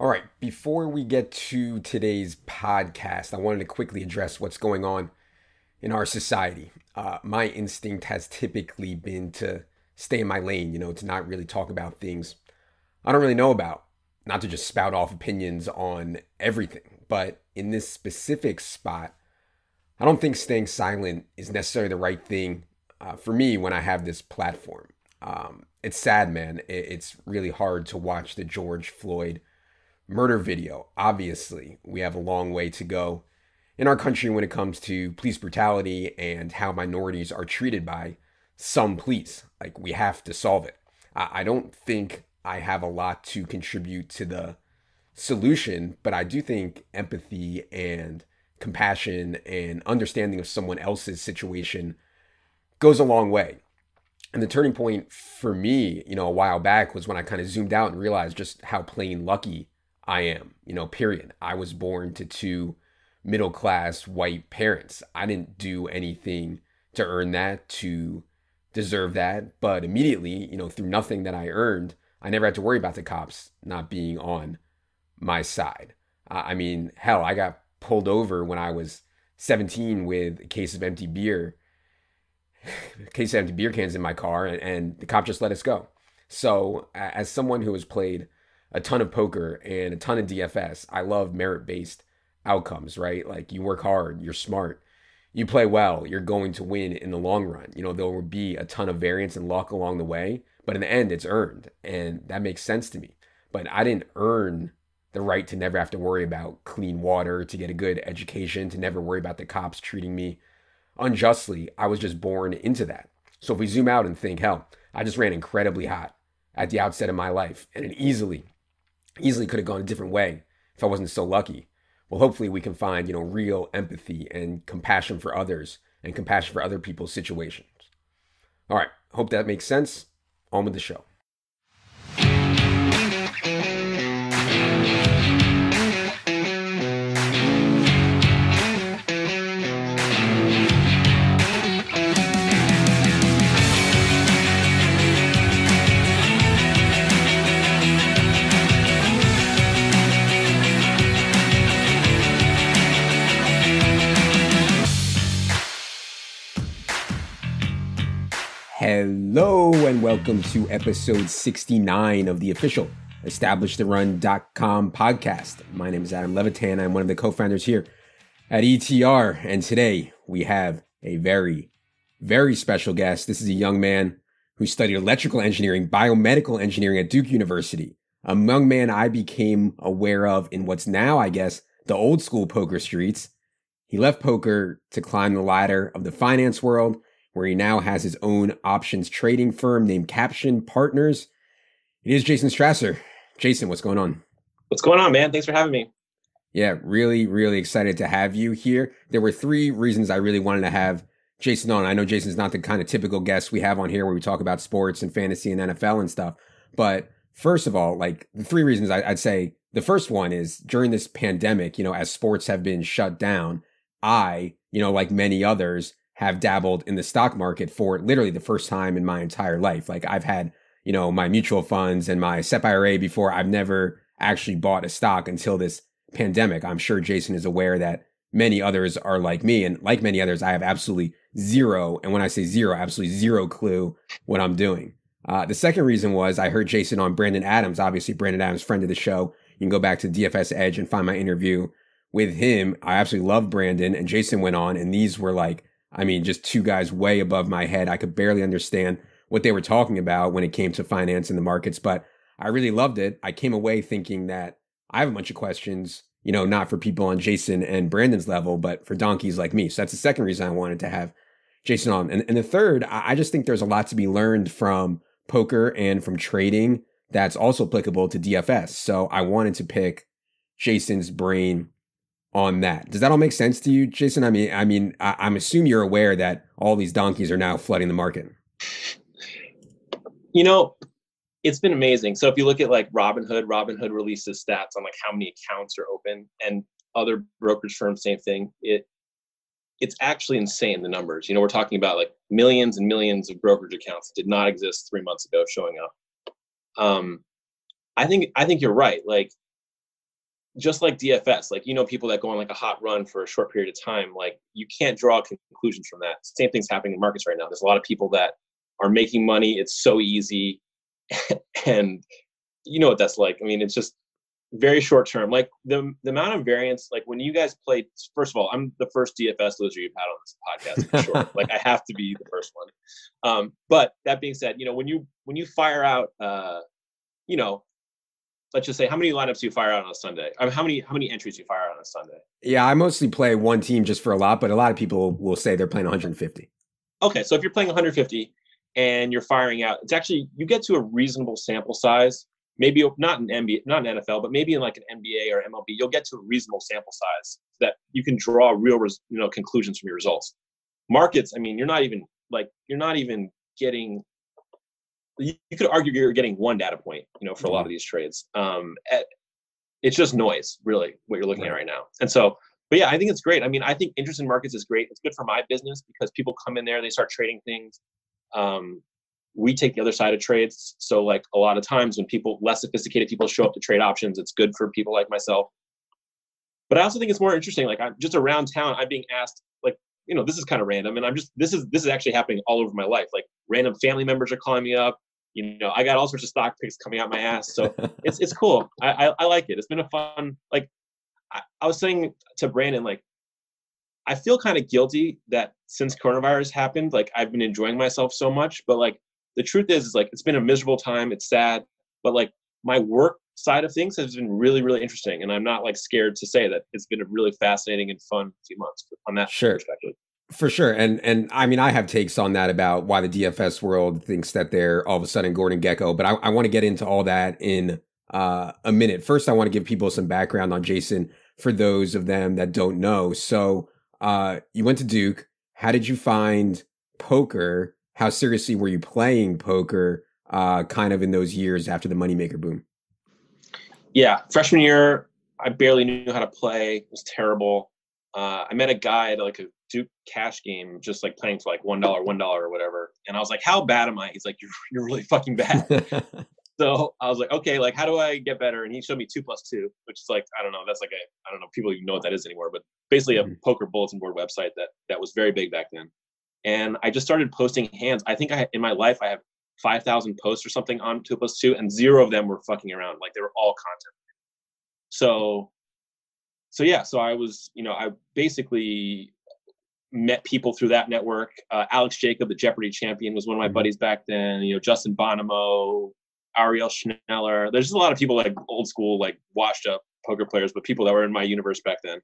All right, before we get to today's podcast, I wanted to quickly address what's going on in our society. Uh, my instinct has typically been to stay in my lane, you know, to not really talk about things I don't really know about, not to just spout off opinions on everything. But in this specific spot, I don't think staying silent is necessarily the right thing uh, for me when I have this platform. Um, it's sad, man. It's really hard to watch the George Floyd murder video. Obviously, we have a long way to go in our country when it comes to police brutality and how minorities are treated by some police. Like, we have to solve it. I don't think I have a lot to contribute to the solution, but I do think empathy and compassion and understanding of someone else's situation goes a long way. And the turning point for me, you know, a while back was when I kind of zoomed out and realized just how plain lucky I am, you know, period. I was born to two middle class white parents. I didn't do anything to earn that, to deserve that. But immediately, you know, through nothing that I earned, I never had to worry about the cops not being on my side. I mean, hell, I got pulled over when I was 17 with a case of empty beer, case of empty beer cans in my car, and, and the cop just let us go. So, as someone who has played a ton of poker and a ton of DFS. I love merit based outcomes, right? Like you work hard, you're smart, you play well, you're going to win in the long run. You know, there will be a ton of variance and luck along the way, but in the end, it's earned. And that makes sense to me. But I didn't earn the right to never have to worry about clean water, to get a good education, to never worry about the cops treating me unjustly. I was just born into that. So if we zoom out and think, hell, I just ran incredibly hot at the outset of my life and it easily easily could have gone a different way if I wasn't so lucky. Well, hopefully we can find, you know, real empathy and compassion for others and compassion for other people's situations. All right, hope that makes sense. On with the show. Hello and welcome to episode 69 of the official EstablishTheRun.com podcast. My name is Adam Levitan. I'm one of the co-founders here at ETR. And today we have a very, very special guest. This is a young man who studied electrical engineering, biomedical engineering at Duke University. A young man I became aware of in what's now, I guess, the old school poker streets. He left poker to climb the ladder of the finance world where he now has his own options trading firm named Caption Partners. It is Jason Strasser. Jason, what's going on? What's going on, man? Thanks for having me. Yeah, really, really excited to have you here. There were three reasons I really wanted to have Jason on. I know Jason's not the kind of typical guest we have on here where we talk about sports and fantasy and NFL and stuff. But first of all, like the three reasons I, I'd say the first one is during this pandemic, you know, as sports have been shut down, I, you know, like many others, have dabbled in the stock market for literally the first time in my entire life. Like I've had, you know, my mutual funds and my SEP IRA before. I've never actually bought a stock until this pandemic. I'm sure Jason is aware that many others are like me. And like many others, I have absolutely zero. And when I say zero, absolutely zero clue what I'm doing. Uh, the second reason was I heard Jason on Brandon Adams, obviously Brandon Adams, friend of the show. You can go back to DFS Edge and find my interview with him. I absolutely love Brandon and Jason went on and these were like I mean, just two guys way above my head. I could barely understand what they were talking about when it came to finance and the markets, but I really loved it. I came away thinking that I have a bunch of questions, you know, not for people on Jason and Brandon's level, but for donkeys like me. So that's the second reason I wanted to have Jason on. And, and the third, I just think there's a lot to be learned from poker and from trading that's also applicable to DFS. So I wanted to pick Jason's brain on that. Does that all make sense to you, Jason? I mean, I mean, I, I'm assume you're aware that all these donkeys are now flooding the market. You know, it's been amazing. So if you look at like Robinhood, Robinhood releases stats on like how many accounts are open, and other brokerage firms, same thing. It it's actually insane the numbers. You know, we're talking about like millions and millions of brokerage accounts that did not exist three months ago showing up. Um, I think I think you're right. Like just like DFS, like you know, people that go on like a hot run for a short period of time, like you can't draw conclusions from that. Same thing's happening in markets right now. There's a lot of people that are making money. It's so easy, and you know what that's like. I mean, it's just very short term. Like the the amount of variance, like when you guys played. First of all, I'm the first DFS loser you've had on this podcast for sure. like I have to be the first one. Um, but that being said, you know when you when you fire out, uh, you know, let's just say how many lineups do you fire out on a Sunday? I mean, how many how many entries do you fire out on a Sunday? Yeah, I mostly play one team just for a lot, but a lot of people will say they're playing 150. Okay, so if you're playing 150 and you're firing out, it's actually you get to a reasonable sample size maybe not an NBA, not an NFL, but maybe in like an NBA or MLB, you'll get to a reasonable sample size that you can draw real, res, you know, conclusions from your results. Markets, I mean, you're not even like you're not even getting. You, you could argue you're getting one data point, you know, for a lot of mm-hmm. these trades. Um, at, it's just noise, really, what you're looking right. at right now. And so, but yeah, I think it's great. I mean, I think interest in markets is great. It's good for my business because people come in there, they start trading things. Um, we take the other side of trades. So like a lot of times when people less sophisticated people show up to trade options, it's good for people like myself. But I also think it's more interesting. Like I'm just around town, I'm being asked like, you know, this is kind of random, and I'm just this is this is actually happening all over my life. Like random family members are calling me up. You know, I got all sorts of stock picks coming out my ass. So it's it's cool. I, I, I like it. It's been a fun like. I, I was saying to Brandon like I feel kind of guilty that since coronavirus happened, like I've been enjoying myself so much, but like the truth is, is like it's been a miserable time. It's sad, but like my work side of things has been really, really interesting, and I'm not like scared to say that it's been a really fascinating and fun few months on that sure. perspective. For sure, and and I mean I have takes on that about why the DFS world thinks that they're all of a sudden Gordon Gekko, but I, I want to get into all that in uh, a minute. First, I want to give people some background on Jason for those of them that don't know. So, uh, you went to Duke. How did you find poker? how seriously were you playing poker uh, kind of in those years after the moneymaker boom? Yeah, freshman year, I barely knew how to play. It was terrible. Uh, I met a guy at like a Duke cash game, just like playing for like one dollar, one dollar or whatever. And I was like, "How bad am I?" He's like, "You're you're really fucking bad." so I was like, "Okay, like how do I get better?" And he showed me two plus two, which is like I don't know, that's like a I don't know, people even know what that is anymore, but basically a mm-hmm. poker bulletin board website that that was very big back then and I just started posting hands. I think I in my life I have five thousand posts or something on two plus two, and zero of them were fucking around. Like they were all content. So, so yeah. So I was, you know, I basically met people through that network. Uh, Alex Jacob, the Jeopardy champion, was one of my mm-hmm. buddies back then. You know, Justin Bonomo, Ariel Schneller. There's just a lot of people like old school, like washed up poker players, but people that were in my universe back then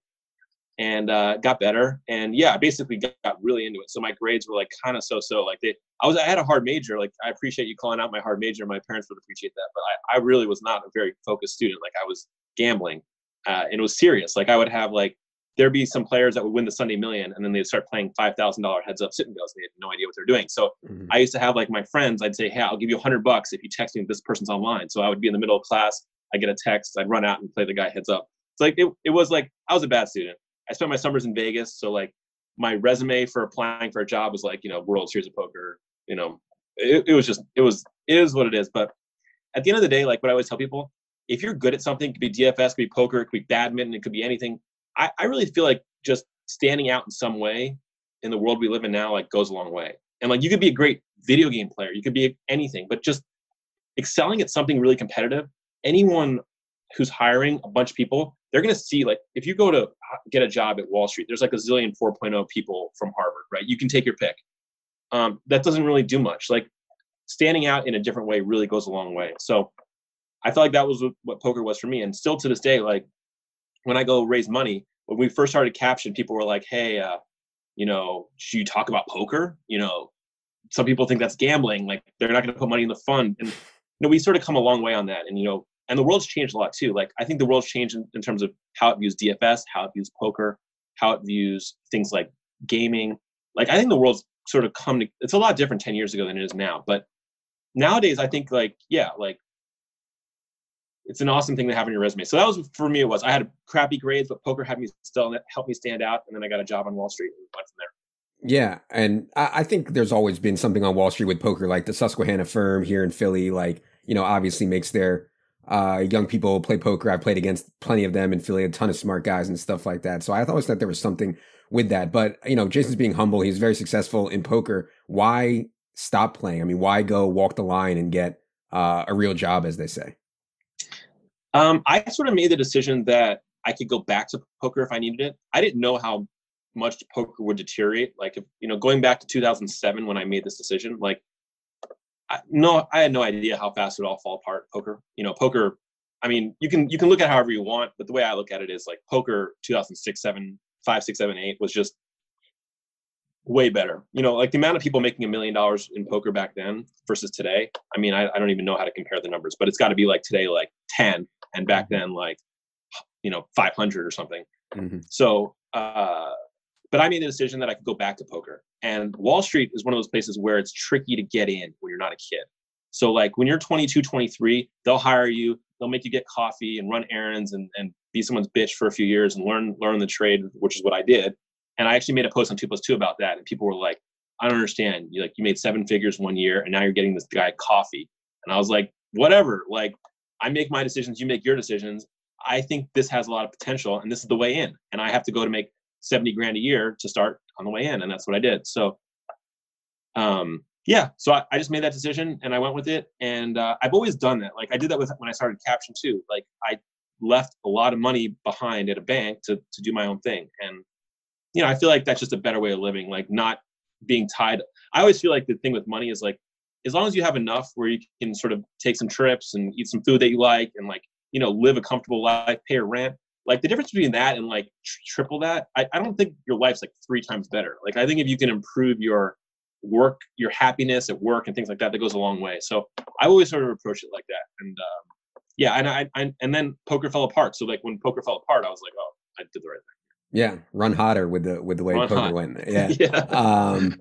and uh, got better. And yeah, I basically got, got really into it. So my grades were like kind of so-so. Like they, I was, I had a hard major. Like I appreciate you calling out my hard major. My parents would appreciate that, but I, I really was not a very focused student. Like I was gambling, uh, and it was serious. Like I would have like there'd be some players that would win the Sunday Million, and then they'd start playing five thousand dollar heads up sit and goes. And they had no idea what they're doing. So mm-hmm. I used to have like my friends. I'd say, "Hey, I'll give you a hundred bucks if you text me this person's online." So I would be in the middle of class. I get a text. I'd run out and play the guy heads up. It's like it, it was like I was a bad student. I spent my summers in Vegas, so like my resume for applying for a job was like you know World Series of Poker. You know, it, it was just it was it is what it is. But at the end of the day, like what I always tell people, if you're good at something, it could be DFS, could be poker, it could be badminton, it could be anything. I, I really feel like just standing out in some way in the world we live in now like goes a long way. And like you could be a great video game player, you could be anything, but just excelling at something really competitive. Anyone who's hiring a bunch of people, they're going to see like if you go to get a job at Wall Street, there's like a zillion 4.0 people from Harvard, right? You can take your pick. Um, that doesn't really do much. Like standing out in a different way really goes a long way. So I felt like that was what poker was for me, and still to this day, like when I go raise money, when we first started caption, people were like, "Hey, uh, you know, should you talk about poker? You know, some people think that's gambling. Like they're not going to put money in the fund." And you know, we sort of come a long way on that. And you know, and the world's changed a lot too. Like I think the world's changed in, in, terms of how it views DFS, how it views poker, how it views things like gaming. Like I think the world's sort of come to it's a lot different 10 years ago than it is now. But nowadays I think like, yeah, like it's an awesome thing to have on your resume. So that was for me it was I had crappy grades, but poker had me still helped me stand out. And then I got a job on Wall Street and went from there. Yeah, and I, I think there's always been something on Wall Street with poker, like the Susquehanna firm here in Philly, like, you know, obviously makes their uh, young people play poker. I've played against plenty of them in Philly, a ton of smart guys and stuff like that. So I always thought there was something with that. But you know, Jason's being humble. He's very successful in poker. Why stop playing? I mean, why go walk the line and get uh, a real job, as they say? Um, I sort of made the decision that I could go back to poker if I needed it. I didn't know how much poker would deteriorate. Like, if, you know, going back to 2007 when I made this decision, like, I, no, I had no idea how fast it all fall apart. Poker, you know, poker. I mean, you can you can look at however you want, but the way I look at it is like poker 2006, 7, 5, 6, 7, 8 was just way better. You know, like the amount of people making a million dollars in poker back then versus today. I mean, I, I don't even know how to compare the numbers, but it's got to be like today, like 10, and back mm-hmm. then, like, you know, 500 or something. Mm-hmm. So, uh, but I made the decision that I could go back to poker. And Wall Street is one of those places where it's tricky to get in when you're not a kid. So, like, when you're 22, 23, they'll hire you, they'll make you get coffee and run errands and, and be someone's bitch for a few years and learn learn the trade, which is what I did. And I actually made a post on two plus two about that, and people were like, "I don't understand. You like you made seven figures one year, and now you're getting this guy coffee." And I was like, "Whatever. Like, I make my decisions, you make your decisions. I think this has a lot of potential, and this is the way in. And I have to go to make seventy grand a year to start on the way in, and that's what I did. So, um, yeah, so I, I just made that decision and I went with it. And uh, I've always done that. Like I did that with when I started Caption too. Like I left a lot of money behind at a bank to to do my own thing, and you know, I feel like that's just a better way of living, like not being tied. I always feel like the thing with money is like, as long as you have enough where you can sort of take some trips and eat some food that you like and like, you know, live a comfortable life, pay your rent. Like the difference between that and like tr- triple that, I, I don't think your life's like three times better. Like I think if you can improve your work, your happiness at work and things like that, that goes a long way. So I always sort of approach it like that. And um, yeah, and I, I and then poker fell apart. So like when poker fell apart, I was like, oh, I did the right thing. Yeah, run hotter with the with the way run poker hot. went. Yeah. yeah. Um,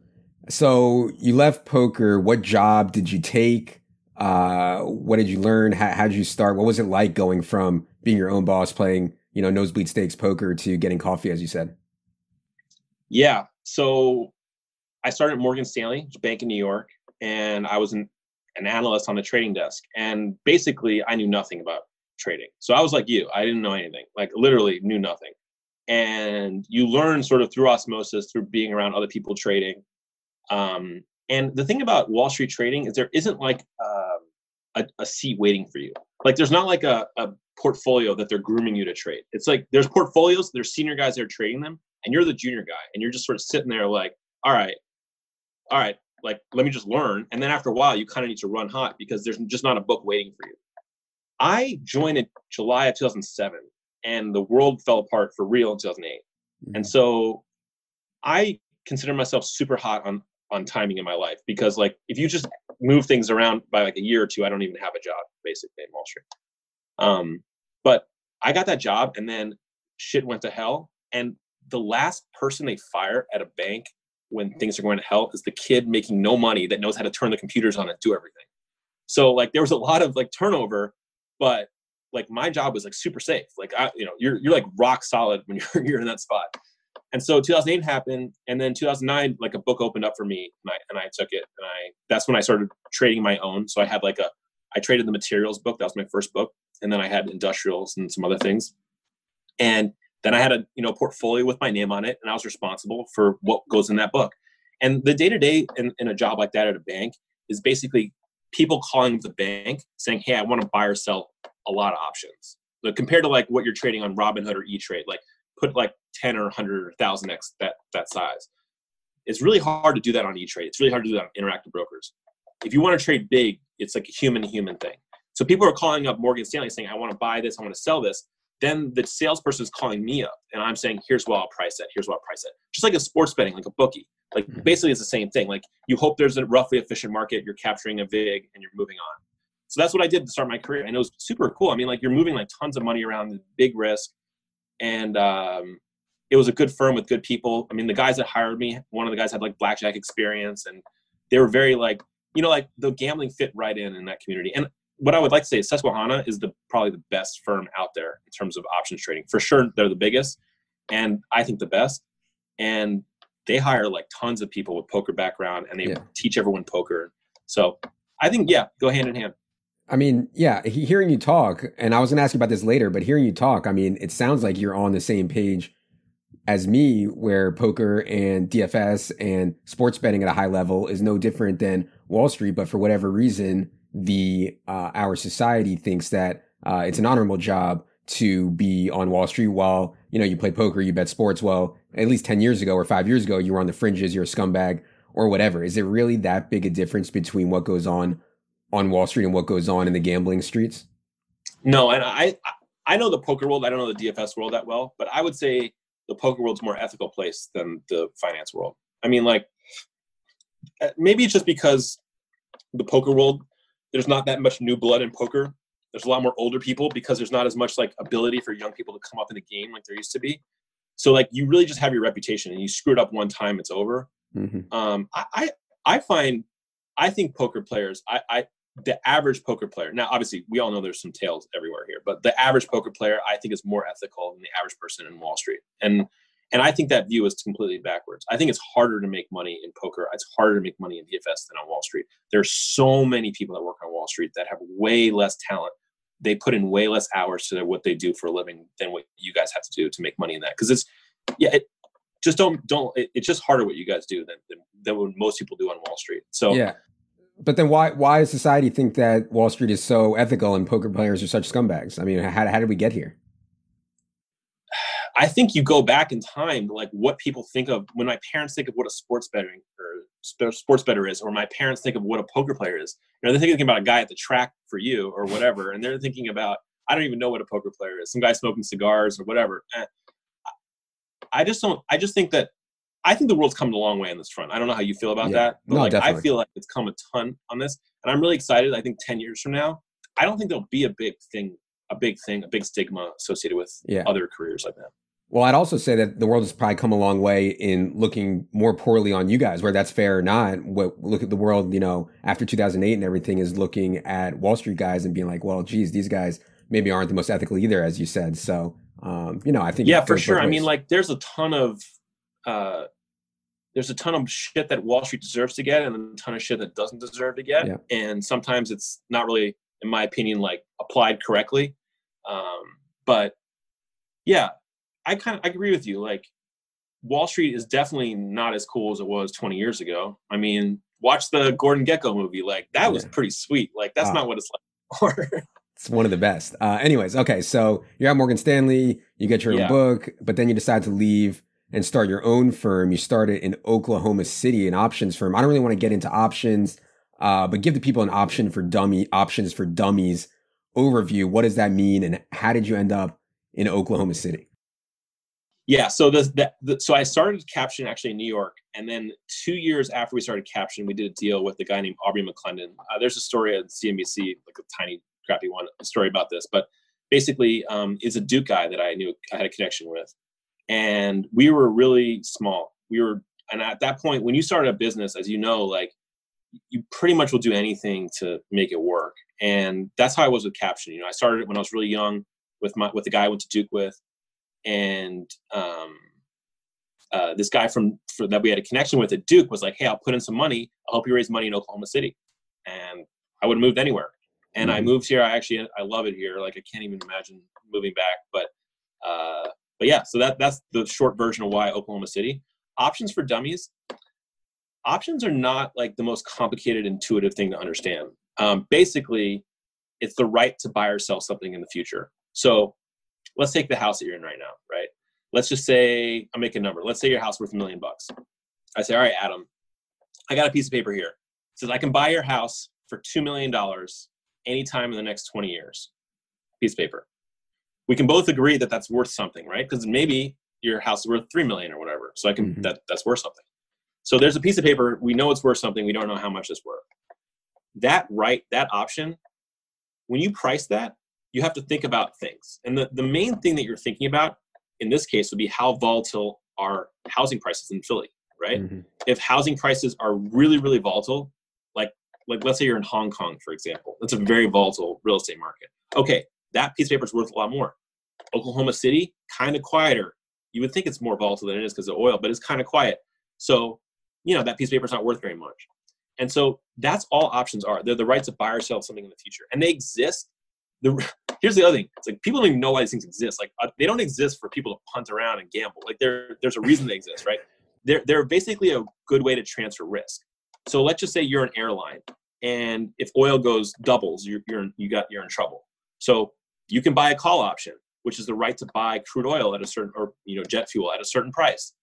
so you left poker. What job did you take? Uh, what did you learn? How, how did you start? What was it like going from being your own boss, playing you know nosebleed stakes poker, to getting coffee, as you said? Yeah. So I started at Morgan Stanley, bank in New York, and I was an, an analyst on the trading desk. And basically, I knew nothing about trading. So I was like you. I didn't know anything. Like literally knew nothing and you learn sort of through osmosis through being around other people trading. Um, and the thing about wall street trading is there isn't like um, a, a, seat waiting for you. Like there's not like a, a portfolio that they're grooming you to trade. It's like there's portfolios there's senior guys that are trading them and you're the junior guy and you're just sort of sitting there like all right all right like let me just learn. And then after a while you kind of need to run hot because there's just not a book waiting for you. I joined in july of 2007 and the world fell apart for real in 2008. Mm-hmm. And so I consider myself super hot on on timing in my life because like if you just move things around by like a year or two, I don't even have a job basically in Wall Street. Um, but I got that job and then shit went to hell. And the last person they fire at a bank when things are going to hell is the kid making no money that knows how to turn the computers on and do everything. So like there was a lot of like turnover, but like my job was like super safe. Like I, you know, you're you're like rock solid when you're you're in that spot. And so 2008 happened, and then 2009, like a book opened up for me, and I and I took it, and I that's when I started trading my own. So I had like a I traded the materials book. That was my first book, and then I had industrials and some other things, and then I had a you know portfolio with my name on it, and I was responsible for what goes in that book. And the day to day in a job like that at a bank is basically people calling the bank saying, "Hey, I want to buy or sell a lot of options. But compared to like what you're trading on Robinhood or E Trade, like put like 10 or 100 or 1000 x that that size. It's really hard to do that on E Trade. It's really hard to do that on interactive brokers. If you want to trade big, it's like a human to human thing. So people are calling up Morgan Stanley saying, I want to buy this, I want to sell this. Then the salesperson is calling me up and I'm saying, here's what I'll price it. Here's what I'll price it. Just like a sports betting, like a bookie. Like mm-hmm. basically it's the same thing. Like you hope there's a roughly efficient market, you're capturing a VIG and you're moving on. So that's what I did to start my career, and it was super cool. I mean, like you're moving like tons of money around, big risk, and um, it was a good firm with good people. I mean, the guys that hired me, one of the guys had like blackjack experience, and they were very like, you know, like the gambling fit right in in that community. And what I would like to say is Susquehanna is the probably the best firm out there in terms of options trading. For sure, they're the biggest, and I think the best. And they hire like tons of people with poker background, and they yeah. teach everyone poker. So I think yeah, go hand in hand. I mean, yeah, hearing you talk, and I was going to ask you about this later, but hearing you talk, I mean, it sounds like you're on the same page as me, where poker and DFS and sports betting at a high level is no different than Wall Street. But for whatever reason, the uh, our society thinks that uh, it's an honorable job to be on Wall Street while you know you play poker, you bet sports. Well, at least ten years ago or five years ago, you were on the fringes, you're a scumbag or whatever. Is it really that big a difference between what goes on on Wall Street and what goes on in the gambling streets? No, and I I know the poker world. I don't know the DFS world that well, but I would say the poker world's more ethical place than the finance world. I mean, like uh, maybe it's just because the poker world there's not that much new blood in poker. There's a lot more older people because there's not as much like ability for young people to come up in the game like there used to be. So like you really just have your reputation and you screw it up one time, it's over. Mm-hmm. Um, I, I I find I think poker players I, I the average poker player now obviously we all know there's some tails everywhere here but the average poker player i think is more ethical than the average person in wall street. And and i think that view is completely backwards. I think it's harder to make money in poker. It's harder to make money in dfs than on wall street. There's so many people that work on wall street that have way less talent. They put in way less hours to what they do for a living than what you guys have to do to make money in that. Because it's yeah it, just don't don't it, it's just harder what you guys do than, than than what most people do on wall street. So yeah but then why why does society think that Wall Street is so ethical and poker players are such scumbags? I mean, how how did we get here? I think you go back in time, like what people think of when my parents think of what a sports betting or sports better is, or my parents think of what a poker player is. You know, they're thinking about a guy at the track for you or whatever, and they're thinking about I don't even know what a poker player is. Some guy smoking cigars or whatever. Eh, I just don't. I just think that I think the world's come a long way on this front. I don't know how you feel about yeah. that, but no, like definitely. I feel like it's come a ton on this, and I'm really excited. I think ten years from now, I don't think there'll be a big thing, a big thing, a big stigma associated with yeah. other careers like that. Well, I'd also say that the world has probably come a long way in looking more poorly on you guys, whether that's fair or not. What look at the world, you know, after 2008 and everything is looking at Wall Street guys and being like, well, geez, these guys maybe aren't the most ethical either, as you said. So, um, you know, I think yeah, for sure. I mean, like, there's a ton of uh, there's a ton of shit that Wall Street deserves to get and a ton of shit that doesn't deserve to get. Yeah. And sometimes it's not really, in my opinion, like applied correctly. Um, but yeah, I kind of I agree with you. Like Wall Street is definitely not as cool as it was 20 years ago. I mean, watch the Gordon Gekko movie. Like that was yeah. pretty sweet. Like that's ah. not what it's like. it's one of the best. Uh, anyways, okay, so you're at Morgan Stanley, you get your yeah. book, but then you decide to leave and start your own firm. You started in Oklahoma City, an options firm. I don't really want to get into options, uh, but give the people an option for dummy options for dummies overview. What does that mean, and how did you end up in Oklahoma City? Yeah, so the, the, the so I started Caption actually in New York, and then two years after we started Caption, we did a deal with a guy named Aubrey McClendon. Uh, there's a story at CNBC, like a tiny crappy one, a story about this, but basically um, is a Duke guy that I knew I had a connection with and we were really small. We were, and at that point, when you start a business, as you know, like you pretty much will do anything to make it work. And that's how I was with Caption. You know, I started it when I was really young with my with the guy I went to Duke with, and um, uh, this guy from for, that we had a connection with at Duke was like, "Hey, I'll put in some money. I'll help you raise money in Oklahoma City," and I would have moved anywhere. And mm-hmm. I moved here. I actually I love it here. Like I can't even imagine moving back. But uh, but yeah, so that that's the short version of why Oklahoma City. Options for dummies. Options are not like the most complicated, intuitive thing to understand. Um, basically, it's the right to buy or sell something in the future. So let's take the house that you're in right now, right? Let's just say I'm making a number. Let's say your house worth a million bucks. I say, all right, Adam, I got a piece of paper here. It says I can buy your house for two million dollars anytime in the next 20 years. Piece of paper we can both agree that that's worth something, right? Because maybe your house is worth three million or whatever. So I can mm-hmm. that that's worth something. So there's a piece of paper. We know it's worth something. We don't know how much it's worth. That right, that option, when you price that, you have to think about things. And the, the main thing that you're thinking about in this case would be how volatile are housing prices in Philly, right? Mm-hmm. If housing prices are really, really volatile, like like let's say you're in Hong Kong, for example, that's a very volatile real estate market. Okay, that piece of paper is worth a lot more. Oklahoma City, kind of quieter. You would think it's more volatile than it is because of oil, but it's kind of quiet. So, you know, that piece of paper is not worth very much. And so that's all options are. They're the rights to buy or sell something in the future, and they exist. The here's the other thing: it's like people don't even know why these things exist. Like uh, they don't exist for people to punt around and gamble. Like there, there's a reason they exist, right? They're they're basically a good way to transfer risk. So let's just say you're an airline, and if oil goes doubles, you're you're you got you're in trouble. So you can buy a call option, which is the right to buy crude oil at a certain or you know jet fuel at a certain price.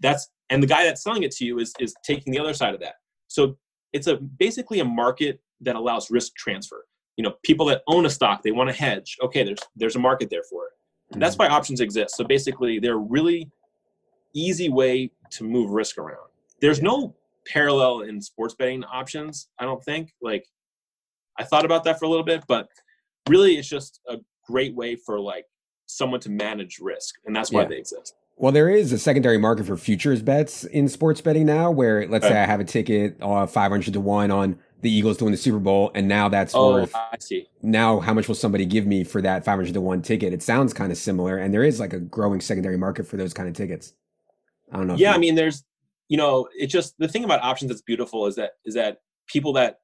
That's and the guy that's selling it to you is is taking the other side of that. So it's a basically a market that allows risk transfer. You know, people that own a stock, they want to hedge. Okay, there's there's a market there for it. Mm-hmm. That's why options exist. So basically, they're a really easy way to move risk around. There's no parallel in sports betting options. I don't think. Like, I thought about that for a little bit, but really, it's just a great way for like someone to manage risk, and that's why yeah. they exist. Well, there is a secondary market for futures bets in sports betting now, where let's say I have a ticket uh, 500 to 1 on the Eagles to win the Super Bowl, and now that's oh, worth. I see. Now, how much will somebody give me for that 500 to 1 ticket? It sounds kind of similar, and there is like a growing secondary market for those kind of tickets. I don't know. Yeah, I mean, there's, you know, it just, the thing about options that's beautiful is that, is that people that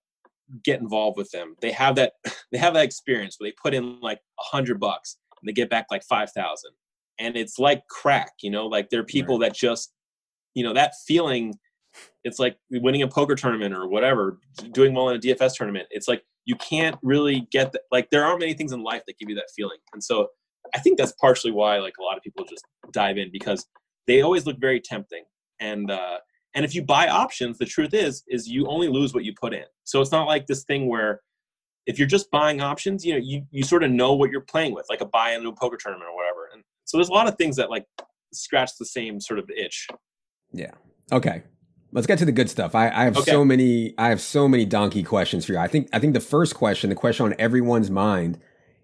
get involved with them, they have that, they have that experience where they put in like a hundred bucks and they get back like 5,000 and it's like crack you know like there are people right. that just you know that feeling it's like winning a poker tournament or whatever doing well in a dfs tournament. It's like you can't really get that like there aren't many things in life that give you that feeling. And so i think that's partially why like a lot of people just dive in because they always look very tempting. And uh and if you buy options the truth is is you only lose what you put in so it's not like this thing where if you're just buying options you know you, you sort of know what you're playing with like a buy into a poker tournament or whatever and so there's a lot of things that like scratch the same sort of itch. Yeah. Okay. Let's get to the good stuff. I, I have okay. so many I have so many donkey questions for you. I think I think the first question, the question on everyone's mind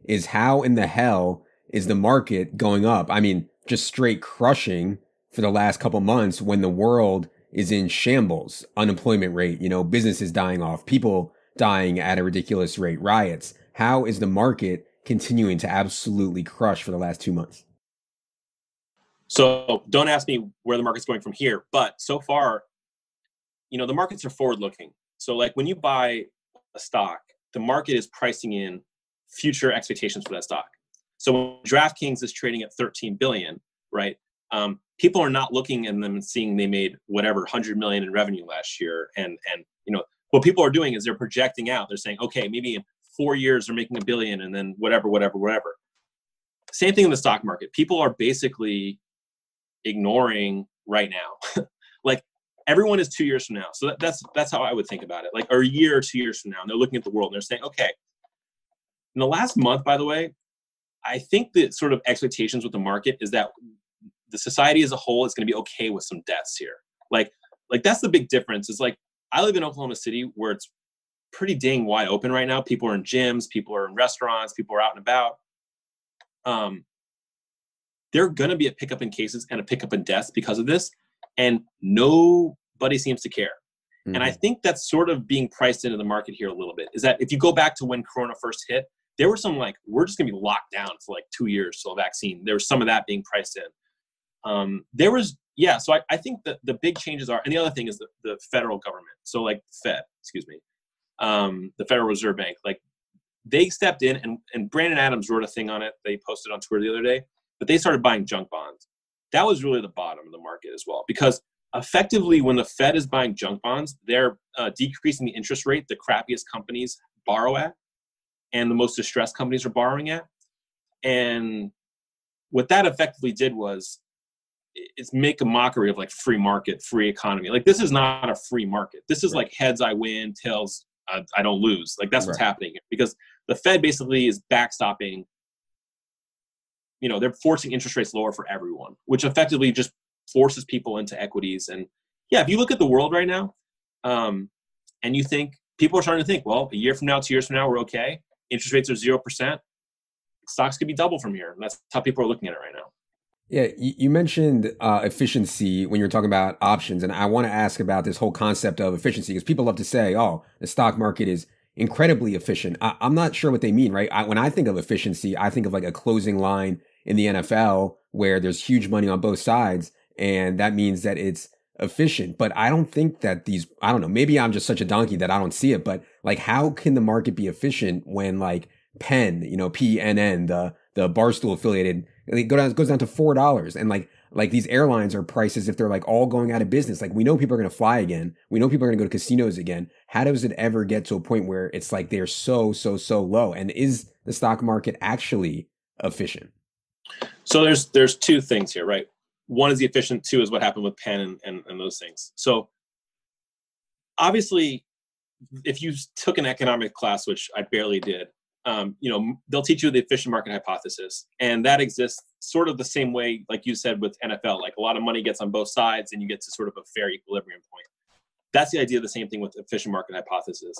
is how in the hell is the market going up? I mean, just straight crushing for the last couple months when the world is in shambles, unemployment rate, you know, businesses dying off, people dying at a ridiculous rate, riots. How is the market continuing to absolutely crush for the last 2 months? So don't ask me where the market's going from here, but so far, you know, the markets are forward looking. So like when you buy a stock, the market is pricing in future expectations for that stock. So when DraftKings is trading at 13 billion, right? Um, people are not looking at them and seeing they made whatever 100 million in revenue last year, and and you know what people are doing is they're projecting out. They're saying, okay, maybe in four years they're making a billion, and then whatever, whatever, whatever. Same thing in the stock market. People are basically ignoring right now. like everyone is two years from now. So that, that's that's how I would think about it. Like or a year or two years from now, and they're looking at the world and they're saying, okay. In the last month, by the way, I think the sort of expectations with the market is that the society as a whole is going to be okay with some deaths here. Like like that's the big difference. Is like I live in Oklahoma City where it's pretty dang wide open right now. People are in gyms, people are in restaurants, people are out and about. Um, there are going to be a pickup in cases and a pickup in deaths because of this, and nobody seems to care. Mm-hmm. And I mm-hmm. think that's sort of being priced into the market here a little bit. Is that if you go back to when Corona first hit, there were some like we're just going to be locked down for like two years till a vaccine. There was some of that being priced in. Um, there was yeah. So I, I think that the big changes are, and the other thing is the, the federal government. So like Fed, excuse me, um, the Federal Reserve Bank, like they stepped in and, and Brandon Adams wrote a thing on it. They posted on Twitter the other day but they started buying junk bonds. That was really the bottom of the market as well, because effectively, when the Fed is buying junk bonds, they're uh, decreasing the interest rate the crappiest companies borrow at, and the most distressed companies are borrowing at. And what that effectively did was it's make a mockery of like free market, free economy. Like this is not a free market. This is right. like heads I win, tails I, I don't lose. Like that's right. what's happening here because the Fed basically is backstopping you know they're forcing interest rates lower for everyone which effectively just forces people into equities and yeah if you look at the world right now um, and you think people are starting to think well a year from now two years from now we're okay interest rates are 0% stocks could be double from here and that's how people are looking at it right now yeah, you mentioned uh, efficiency when you were talking about options, and I want to ask about this whole concept of efficiency because people love to say, "Oh, the stock market is incredibly efficient." I- am not sure what they mean, right? I- when I think of efficiency, I think of like a closing line in the NFL where there's huge money on both sides. And that means that it's efficient. But I don't think that these, I don't know, maybe I'm just such a donkey that I don't see it. But like, how can the market be efficient when like Penn, you know, PNN, the the Barstool affiliated, it goes down, goes down to four dollars, and like like these airlines are prices if they're like all going out of business. Like we know people are going to fly again. We know people are going to go to casinos again. How does it ever get to a point where it's like they're so so so low? And is the stock market actually efficient? So there's there's two things here, right? One is the efficient. Two is what happened with Penn and, and, and those things. So obviously, if you took an economic class, which I barely did, um, you know, they'll teach you the efficient market hypothesis, and that exists sort of the same way, like you said with NFL. Like a lot of money gets on both sides, and you get to sort of a fair equilibrium point. That's the idea of the same thing with efficient market hypothesis.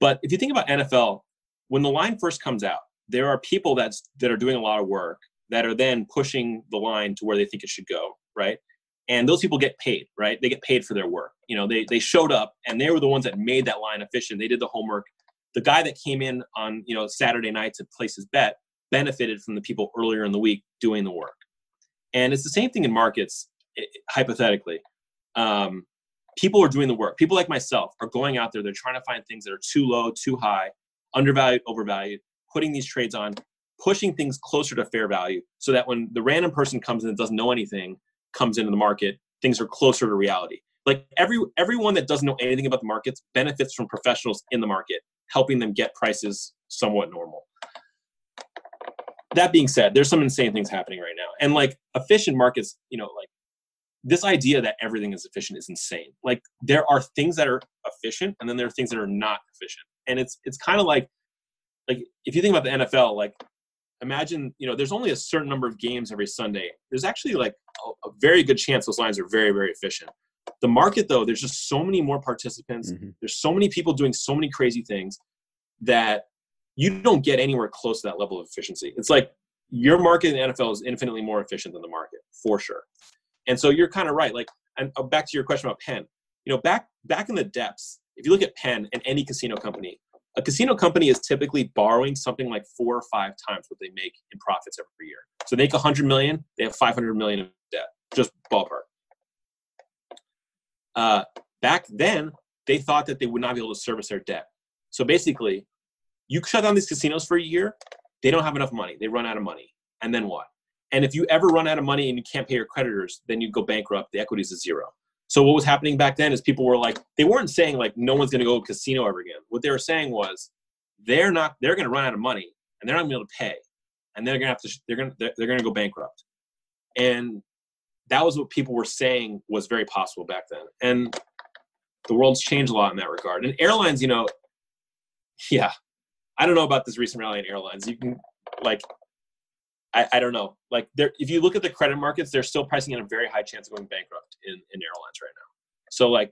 But if you think about NFL, when the line first comes out, there are people that's that are doing a lot of work that are then pushing the line to where they think it should go, right? And those people get paid, right? They get paid for their work. You know, they they showed up and they were the ones that made that line efficient. They did the homework the guy that came in on you know Saturday night to place his bet benefited from the people earlier in the week doing the work. And it's the same thing in markets, hypothetically. Um, people are doing the work. People like myself are going out there. They're trying to find things that are too low, too high, undervalued, overvalued, putting these trades on, pushing things closer to fair value, so that when the random person comes in that doesn't know anything comes into the market, things are closer to reality. Like every everyone that doesn't know anything about the markets benefits from professionals in the market helping them get prices somewhat normal. That being said, there's some insane things happening right now. And like efficient markets, you know, like this idea that everything is efficient is insane. Like there are things that are efficient and then there are things that are not efficient. And it's it's kind of like like if you think about the NFL, like imagine, you know, there's only a certain number of games every Sunday. There's actually like a, a very good chance those lines are very, very efficient. The market, though, there's just so many more participants. Mm-hmm. There's so many people doing so many crazy things that you don't get anywhere close to that level of efficiency. It's like your market in the NFL is infinitely more efficient than the market for sure. And so you're kind of right. Like, and uh, back to your question about Penn. You know, back back in the depths, if you look at Penn and any casino company, a casino company is typically borrowing something like four or five times what they make in profits every year. So they make 100 million, they have 500 million in debt, just ballpark uh, back then they thought that they would not be able to service their debt. So basically, you shut down these casinos for a year, they don't have enough money. They run out of money. And then what? And if you ever run out of money and you can't pay your creditors, then you go bankrupt. The equity is zero. So what was happening back then is people were like, they weren't saying like no one's going to go to casino ever again. What they were saying was they're not. They're going to run out of money and they're not, to be able to pay. And they're going to run out of money that was what people were saying was very possible back then. And the world's changed a lot in that regard. And airlines, you know, yeah, I don't know about this recent rally in airlines. You can like, I, I don't know. Like, there, if you look at the credit markets, they're still pricing in a very high chance of going bankrupt in, in airlines right now. So like,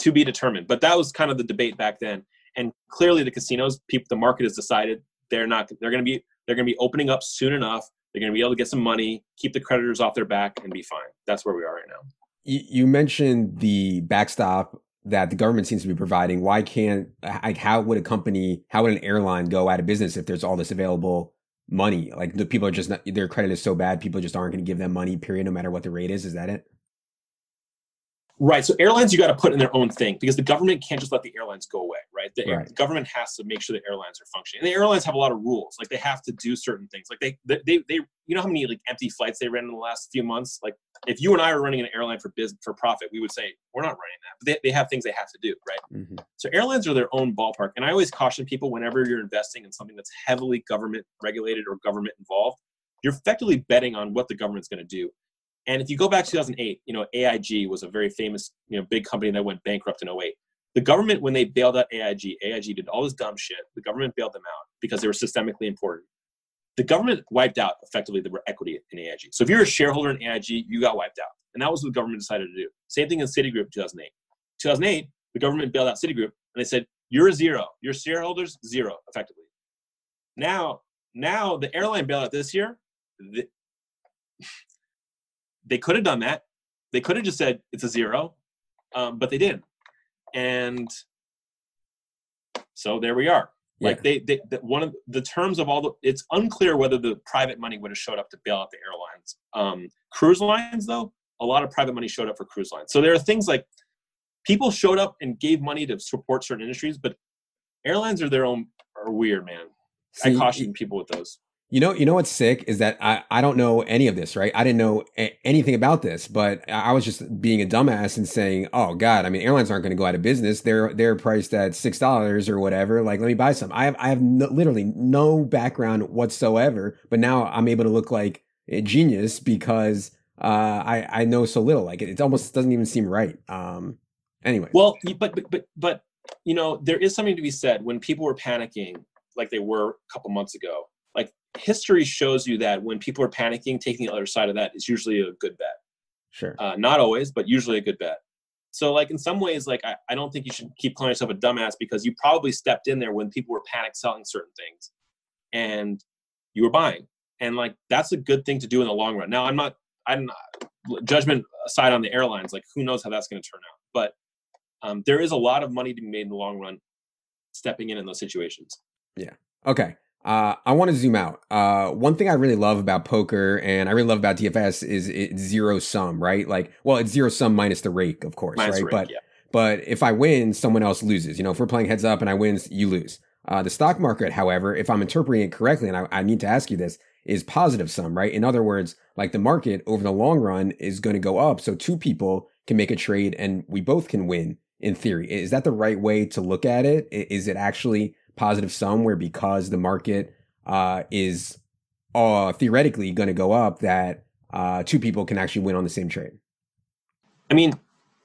to be determined. But that was kind of the debate back then. And clearly, the casinos, people, the market has decided they're not. They're going to be. They're going to be opening up soon enough they're going to be able to get some money, keep the creditors off their back, and be fine. That's where we are right now. You mentioned the backstop that the government seems to be providing. Why can't, like, how would a company, how would an airline go out of business if there's all this available money? Like, the people are just not, their credit is so bad, people just aren't going to give them money, period, no matter what the rate is. Is that it? Right. So airlines, you got to put in their own thing because the government can't just let the airlines go away, right? The, right. the, government has to make sure the airlines are functioning. And the airlines have a lot of rules. Like they have to do certain things. Like they, they, they, you know how many like empty flights they ran in the last few months? Like if you and I were running an airline for business for profit, we would say we're not running that. But they, they have things they have to do, right? Mm-hmm. So airlines are their own ballpark. And I always caution people whenever you're investing in something that's heavily government regulated or government involved, you're effectively betting on what the government's going to do and if you go back to 2008, you know, AIG was a very famous, you know, big company that went bankrupt in 08. The government, when they bailed out AIG, AIG did all this dumb shit. The government bailed them out because they were systemically important. The government wiped out effectively the equity in AIG. So if you're a shareholder in AIG, you got wiped out. And that was what the government decided to do. Same thing in Citigroup 2008. 2008, the government bailed out Citigroup and they said, you're a zero. Your shareholders, zero, effectively. Now, now the airline bailout this year, the, they could have done that. They could have just said it's a zero, um, but they didn't. And so there we are. Yeah. Like they, they, they, one of the terms of all the, it's unclear whether the private money would have showed up to bail out the airlines. Um, cruise lines, though, a lot of private money showed up for cruise lines. So there are things like people showed up and gave money to support certain industries, but airlines are their own are weird, man. See, I caution people with those. You know, you know what's sick is that I, I don't know any of this, right? I didn't know a- anything about this, but I was just being a dumbass and saying, "Oh God, I mean, airlines aren't going to go out of business. They're they're priced at six dollars or whatever. Like, let me buy some." I have I have no, literally no background whatsoever, but now I'm able to look like a genius because uh, I I know so little. Like, it, it almost doesn't even seem right. Um, anyway. Well, but but but but you know, there is something to be said when people were panicking, like they were a couple months ago history shows you that when people are panicking, taking the other side of that is usually a good bet. Sure. Uh, not always, but usually a good bet. So, like in some ways, like I, I don't think you should keep calling yourself a dumbass because you probably stepped in there when people were panic selling certain things, and you were buying, and like that's a good thing to do in the long run. Now, I'm not, I'm not, judgment aside on the airlines, like who knows how that's going to turn out, but um, there is a lot of money to be made in the long run stepping in in those situations. Yeah. Okay. Uh, I want to zoom out. Uh, one thing I really love about poker and I really love about DFS is it's zero sum, right? Like, well, it's zero sum minus the rake, of course, minus right? Rake, but yeah. but if I win, someone else loses. You know, if we're playing heads up and I win, you lose. Uh, the stock market, however, if I'm interpreting it correctly, and I, I need to ask you this, is positive sum, right? In other words, like the market over the long run is going to go up, so two people can make a trade and we both can win. In theory, is that the right way to look at it? Is it actually positive sum where because the market uh, is uh, theoretically going to go up, that uh, two people can actually win on the same trade. I mean,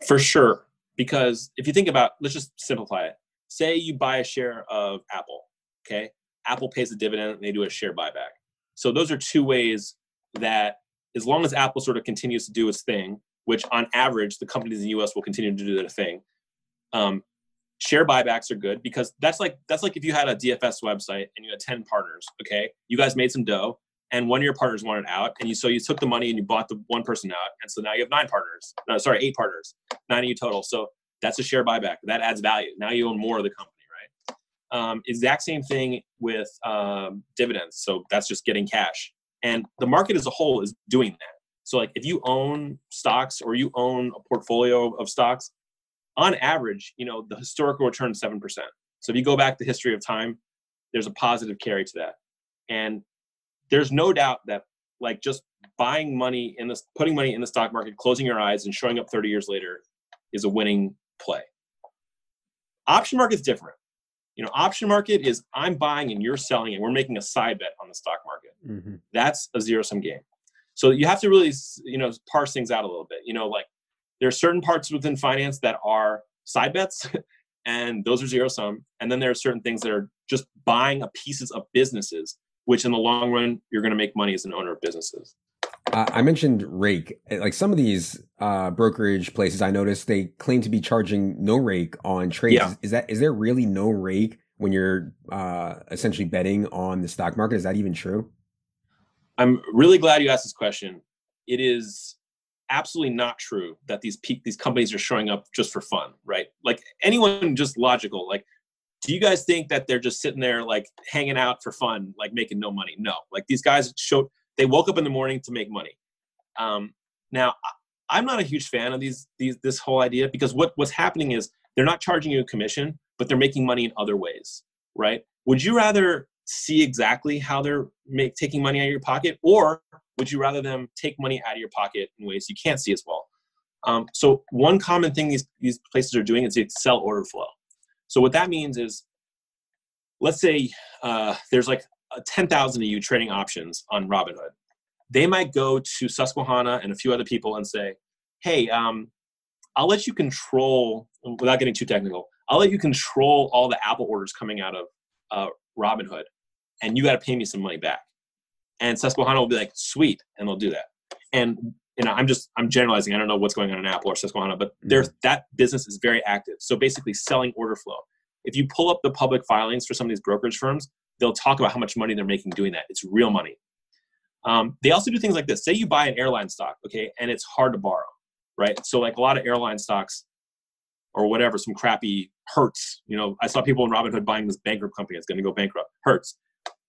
for sure. Because if you think about, let's just simplify it. Say you buy a share of Apple, okay? Apple pays a dividend and they do a share buyback. So those are two ways that, as long as Apple sort of continues to do its thing, which on average the companies in the U.S. will continue to do their thing, um, share buybacks are good because that's like that's like if you had a DFS website and you had 10 partners, okay? You guys made some dough and one of your partners wanted out and you so you took the money and you bought the one person out and so now you have nine partners. No, sorry, eight partners. Nine of you total. So that's a share buyback. That adds value. Now you own more of the company, right? Um, exact same thing with um, dividends. So that's just getting cash. And the market as a whole is doing that. So like if you own stocks or you own a portfolio of stocks, on average, you know, the historical return is 7%. So if you go back the history of time, there's a positive carry to that. And there's no doubt that like just buying money in this putting money in the stock market, closing your eyes and showing up 30 years later is a winning play. Option market is different. You know, option market is I'm buying and you're selling and we're making a side bet on the stock market. Mm-hmm. That's a zero sum game. So you have to really, you know, parse things out a little bit. You know, like there are certain parts within finance that are side bets and those are zero sum. And then there are certain things that are just buying a pieces of businesses which in the long run you're going to make money as an owner of businesses. Uh, i mentioned rake. Like some of these uh, brokerage places i noticed they claim to be charging no rake on trades. Yeah. is that is there really no rake when you're uh, essentially betting on the stock market? Is that even true? I'm really glad you asked this question. It is absolutely not true that these pe- these companies are showing up just for fun, right? Like anyone just logical, like do you guys think that they're just sitting there like hanging out for fun, like making no money? No, like these guys showed they woke up in the morning to make money. Um, now, I'm not a huge fan of these these this whole idea because what what's happening is they're not charging you a commission, but they're making money in other ways, right? Would you rather see exactly how they're make, taking money out of your pocket, or would you rather them take money out of your pocket in ways you can't see as well? Um, so one common thing these, these places are doing is the Excel order flow. So what that means is, let's say uh, there's like 10,000 of you trading options on Robinhood. They might go to Susquehanna and a few other people and say, hey, um, I'll let you control, without getting too technical, I'll let you control all the Apple orders coming out of uh, Robinhood, and you got to pay me some money back and Susquehanna will be like, sweet, and they'll do that. And you know, I'm just I'm generalizing. I don't know what's going on in Apple or Susquehanna, but mm-hmm. there's that business is very active. So basically, selling order flow. If you pull up the public filings for some of these brokerage firms, they'll talk about how much money they're making doing that. It's real money. Um, they also do things like this. Say you buy an airline stock, okay, and it's hard to borrow, right? So like a lot of airline stocks or whatever, some crappy Hertz. You know, I saw people in Robinhood buying this bankrupt company that's going to go bankrupt. Hertz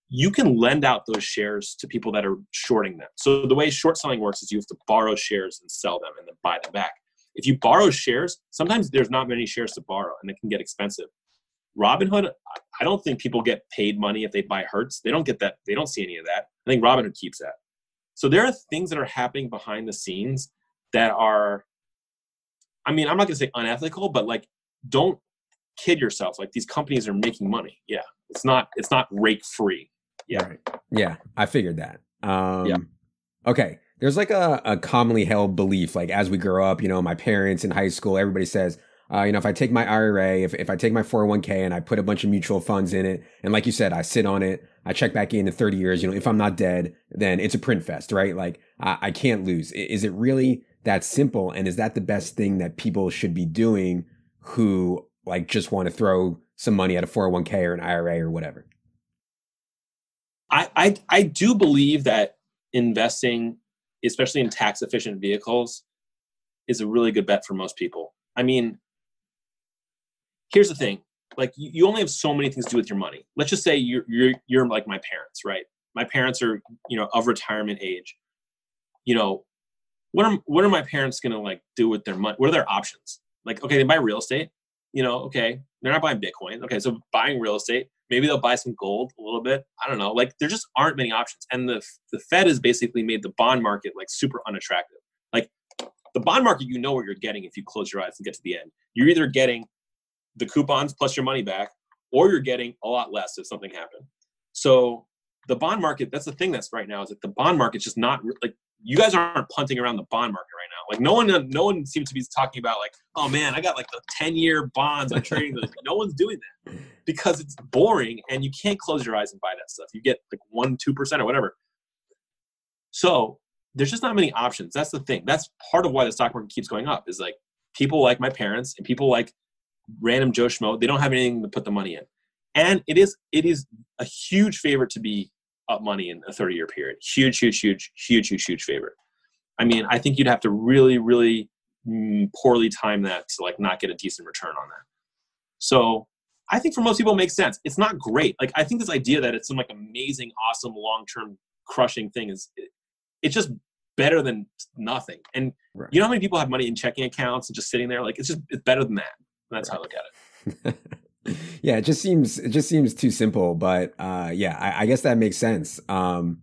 you can lend out those shares to people that are shorting them. So the way short selling works is you have to borrow shares and sell them and then buy them back. If you borrow shares, sometimes there's not many shares to borrow and it can get expensive. Robinhood, I don't think people get paid money if they buy Hertz. They don't get that. They don't see any of that. I think Robinhood keeps that. So there are things that are happening behind the scenes that are, I mean, I'm not going to say unethical, but like, don't kid yourself. Like these companies are making money. Yeah, it's not. It's not rake free. Yeah. Right. Yeah, I figured that. Um, yeah. Okay. There's like a, a commonly held belief, like as we grow up, you know, my parents in high school, everybody says, uh, you know, if I take my IRA, if, if I take my 401k and I put a bunch of mutual funds in it, and like you said, I sit on it, I check back in in 30 years, you know, if I'm not dead, then it's a print fest, right? Like I, I can't lose. Is it really that simple? And is that the best thing that people should be doing who like just want to throw some money at a 401k or an IRA or whatever? I, I, I do believe that investing, especially in tax efficient vehicles, is a really good bet for most people. I mean, here's the thing. Like you, you only have so many things to do with your money. Let's just say you're, you're you're like my parents right? My parents are you know of retirement age. You know what are what are my parents gonna like do with their money what are their options? Like okay they buy real estate you know okay they're not buying bitcoin. Okay so buying real estate maybe they'll buy some gold a little bit. I don't know. Like there just aren't many options. And the the fed has basically made the bond market like super unattractive. Like the bond market you know what you're getting if you close your eyes and get to the end. You're either getting the coupons plus your money back, or you're getting a lot less if something happened. So the bond market, that's the thing that's right now is that the bond market's just not like you guys aren't punting around the bond market right now. Like no one, no one seems to be talking about like, oh man, I got like the ten year bonds. I'm trading those. no one's doing that because it's boring and you can't close your eyes and buy that stuff. You get like one, two percent or whatever. So there's just not many options. That's the thing. That's part of why the stock market keeps going up. Is like people like my parents and people like random Joe Schmo. They don't have anything to put the money in, and it is it is a huge favorite to be up money in a 30 year period. Huge, huge, huge, huge, huge, huge favorite. I mean, I think you'd have to really, really mm, poorly time that to like not get a decent return on that. So I think for most people it makes sense. It's not great. Like I think this idea that it's some like amazing, awesome, long term crushing thing is it, it's just better than nothing. And right. you know how many people have money in checking accounts and just sitting there? Like it's just it's better than that. That's how I look at it. yeah, it just seems it just seems too simple, but uh, yeah, I, I, guess that makes sense. Um,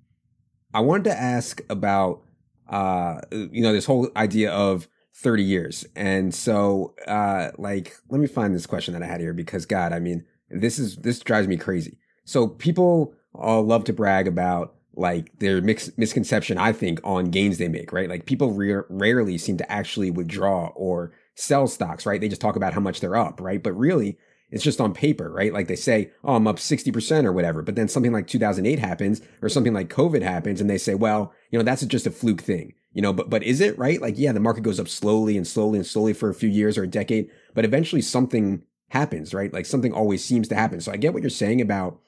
I wanted to ask about uh, you know this whole idea of 30 years, and so uh, like let me find this question that I had here because God, I mean this is this drives me crazy. So people all love to brag about like their mix, misconception, I think, on gains they make, right? Like people re- rarely seem to actually withdraw or sell stocks, right? They just talk about how much they're up, right? But really, it's just on paper, right? Like they say, oh, I'm up 60% or whatever. But then something like 2008 happens or something like COVID happens and they say, well, you know, that's just a fluke thing, you know, but, but is it right? Like, yeah, the market goes up slowly and slowly and slowly for a few years or a decade, but eventually something happens, right? Like something always seems to happen. So I get what you're saying about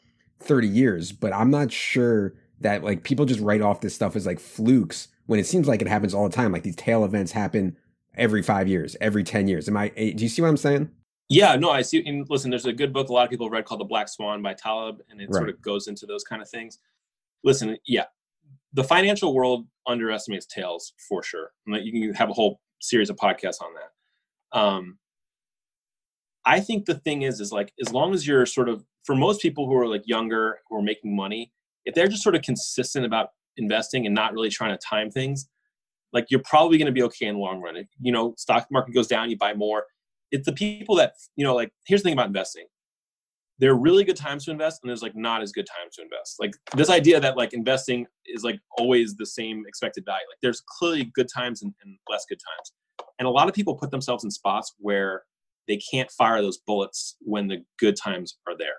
30 years, but I'm not sure that like people just write off this stuff as like flukes when it seems like it happens all the time. Like these tail events happen every five years, every 10 years. Am I, eh, do you see what I'm saying? Yeah, no, I see. And listen, there's a good book a lot of people have read called The Black Swan by Taleb, and it right. sort of goes into those kind of things. Listen, yeah, the financial world underestimates tails for sure. You can have a whole series of podcasts on that. Um, I think the thing is, is like as long as you're sort of for most people who are like younger who are making money, if they're just sort of consistent about investing and not really trying to time things, like you're probably going to be okay in the long run. If, you know, stock market goes down, you buy more. It's the people that, you know, like here's the thing about investing. There are really good times to invest and there's like not as good times to invest. Like this idea that like investing is like always the same expected value. Like there's clearly good times and, and less good times. And a lot of people put themselves in spots where they can't fire those bullets when the good times are there.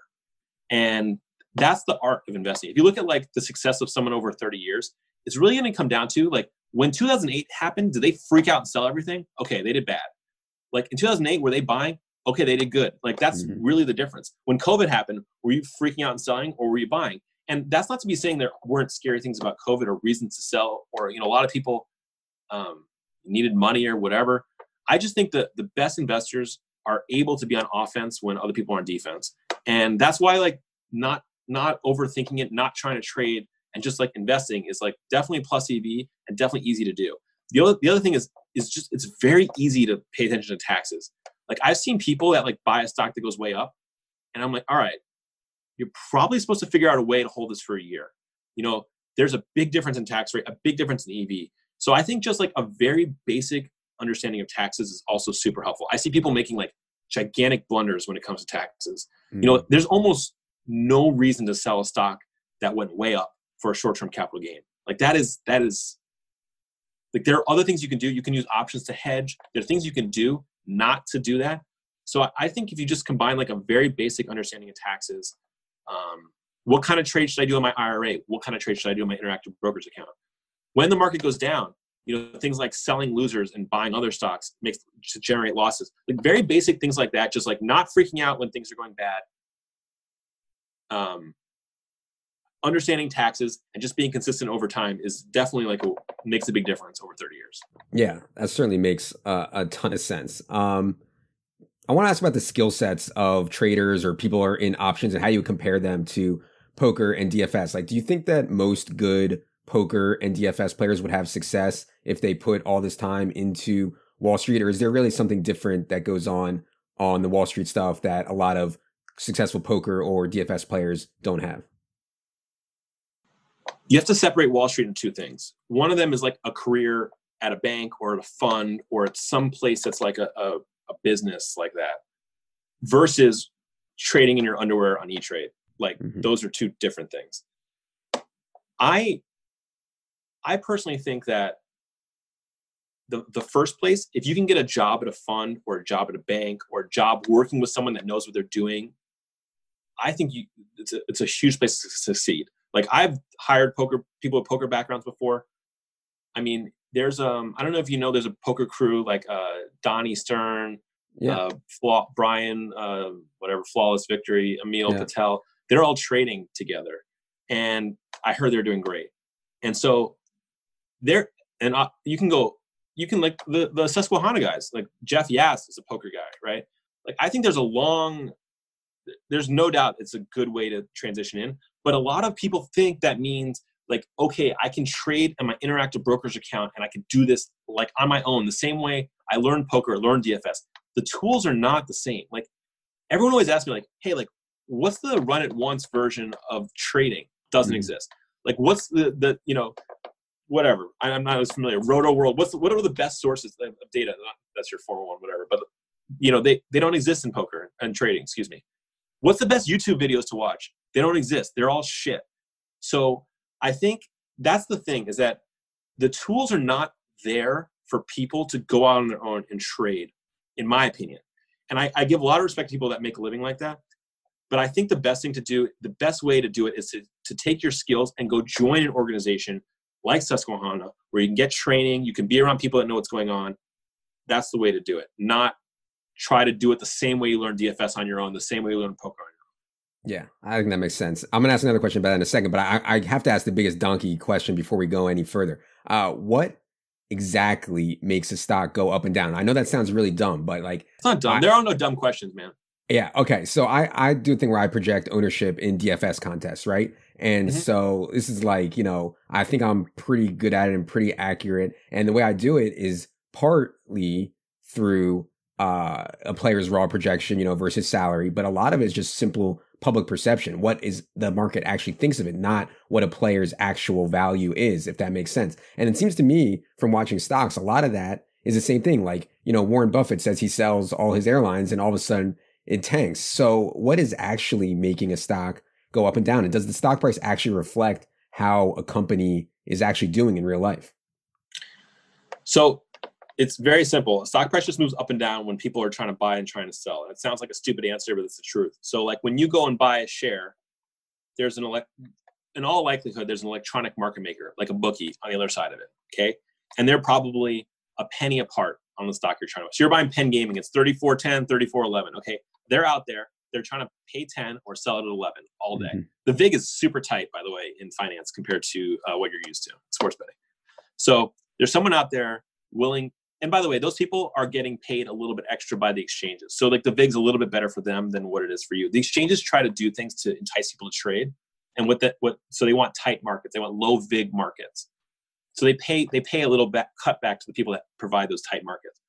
And that's the art of investing. If you look at like the success of someone over 30 years, it's really going to come down to like when 2008 happened, did they freak out and sell everything? Okay, they did bad. Like in 2008, were they buying? Okay, they did good. Like that's mm-hmm. really the difference. When COVID happened, were you freaking out and selling or were you buying? And that's not to be saying there weren't scary things about COVID or reasons to sell, or you know, a lot of people um, needed money or whatever. I just think that the best investors are able to be on offense when other people are on defense, and that's why like not not overthinking it, not trying to trade, and just like investing is like definitely plus EV and definitely easy to do. The other the other thing is is just it's very easy to pay attention to taxes. Like I've seen people that like buy a stock that goes way up, and I'm like, all right, you're probably supposed to figure out a way to hold this for a year. You know, there's a big difference in tax rate, a big difference in EV. So I think just like a very basic understanding of taxes is also super helpful. I see people making like gigantic blunders when it comes to taxes. Mm-hmm. You know, mm. there's almost no reason to sell a stock that went way up for a short-term capital gain. Like that is that is like there are other things you can do. You can use options to hedge. There are things you can do not to do that. So I, think if you just combine like a very basic understanding of taxes, um, what kind of trade should I do in my IRA? What kind of trade should I do in my interactive brokers account? When the market goes down, you know things like selling losers and buying other stocks makes to generate losses like very basic things like that just like not freaking out when things are going bad um understanding taxes and just being consistent over time is definitely like a, makes a big difference over 30 years. Yeah that certainly makes a ton of sense. Um i want to ask about the skill sets of traders or people are in options and how you compare them to poker and dfs like do you think that most good poker and DFS players would have success if they put all this time into Wall Street, or is there really something different that goes on on the Wall Street stuff that a lot of successful poker or DFS players don't have? You have to separate Wall Street into two things. One of them is like a career at a bank or at a fund or at some place that's like a, a, a business like that versus trading in your underwear on E-Trade. Like mm-hmm. those are two different things. I I personally think that the, the first place, if you can get a job at a fund or a job at a bank or a job working with someone that knows what they're doing, I think you, it's, a, it's a huge place to succeed. Like I've hired poker people with poker backgrounds before. I mean, there's um I don't know if you know there's a poker crew like uh Dani Stern, yeah. uh Flaw, Brian uh whatever Flawless Victory, Emil yeah. Patel. They're all trading together, and I heard they're doing great. And so there and uh, you can go you can like the the Susquehanna guys like Jeff Yass is a poker guy right like I think there's a long there's no doubt it's a good way to transition in but a lot of people think that means like okay I can trade in my interactive brokerage account and I can do this like on my own the same way I learned poker learned DFS the tools are not the same like everyone always asks me like hey like what's the Run It Once version of trading doesn't mm-hmm. exist like what's the the you know whatever. I'm not as familiar. Rotoworld. What's the, what are the best sources of data? That's your 401, whatever. But you know, they they don't exist in poker and trading. Excuse me. What's the best YouTube videos to watch? They don't exist. They're all shit. So I think that's the thing is that the tools are not there for people to go out on their own and trade, in my opinion. And I, I give a lot of respect to people that make a living like that. But I think the best thing to do, the best way to do it is to, to take your skills and go join an organization like Susquehanna, where you can get training, you can be around people that know what's going on. That's the way to do it. Not try to do it the same way you learn DFS on your own, the same way you learn poker. Yeah, I think that makes sense. I'm gonna ask another question about that in a second, but I, I have to ask the biggest donkey question before we go any further. Uh, what exactly makes a stock go up and down? I know that sounds really dumb, but like it's not dumb. I, there are no dumb questions, man. Yeah. Okay. So I I do a thing where I project ownership in DFS contests, right? And mm-hmm. so this is like, you know, I think I'm pretty good at it and pretty accurate. And the way I do it is partly through uh, a player's raw projection, you know, versus salary, but a lot of it is just simple public perception. What is the market actually thinks of it, not what a player's actual value is, if that makes sense. And it seems to me from watching stocks, a lot of that is the same thing. Like, you know, Warren Buffett says he sells all his airlines and all of a sudden it tanks. So what is actually making a stock go up and down? And does the stock price actually reflect how a company is actually doing in real life? So it's very simple. Stock price just moves up and down when people are trying to buy and trying to sell. And it sounds like a stupid answer, but it's the truth. So like when you go and buy a share, there's an elect in all likelihood there's an electronic market maker, like a bookie on the other side of it. Okay. And they're probably a penny apart on the stock you're trying to. So you're buying Penn Gaming, it's 34.10, 34.11. Okay. They're out there they're trying to pay 10 or sell it at 11 all day. Mm-hmm. The VIG is super tight, by the way, in finance compared to uh, what you're used to, sports betting. So there's someone out there willing and by the way, those people are getting paid a little bit extra by the exchanges. So like the VIG's a little bit better for them than what it is for you. The exchanges try to do things to entice people to trade. And what that what so they want tight markets, they want low VIG markets. So they pay they pay a little bit cut back to the people that provide those tight markets.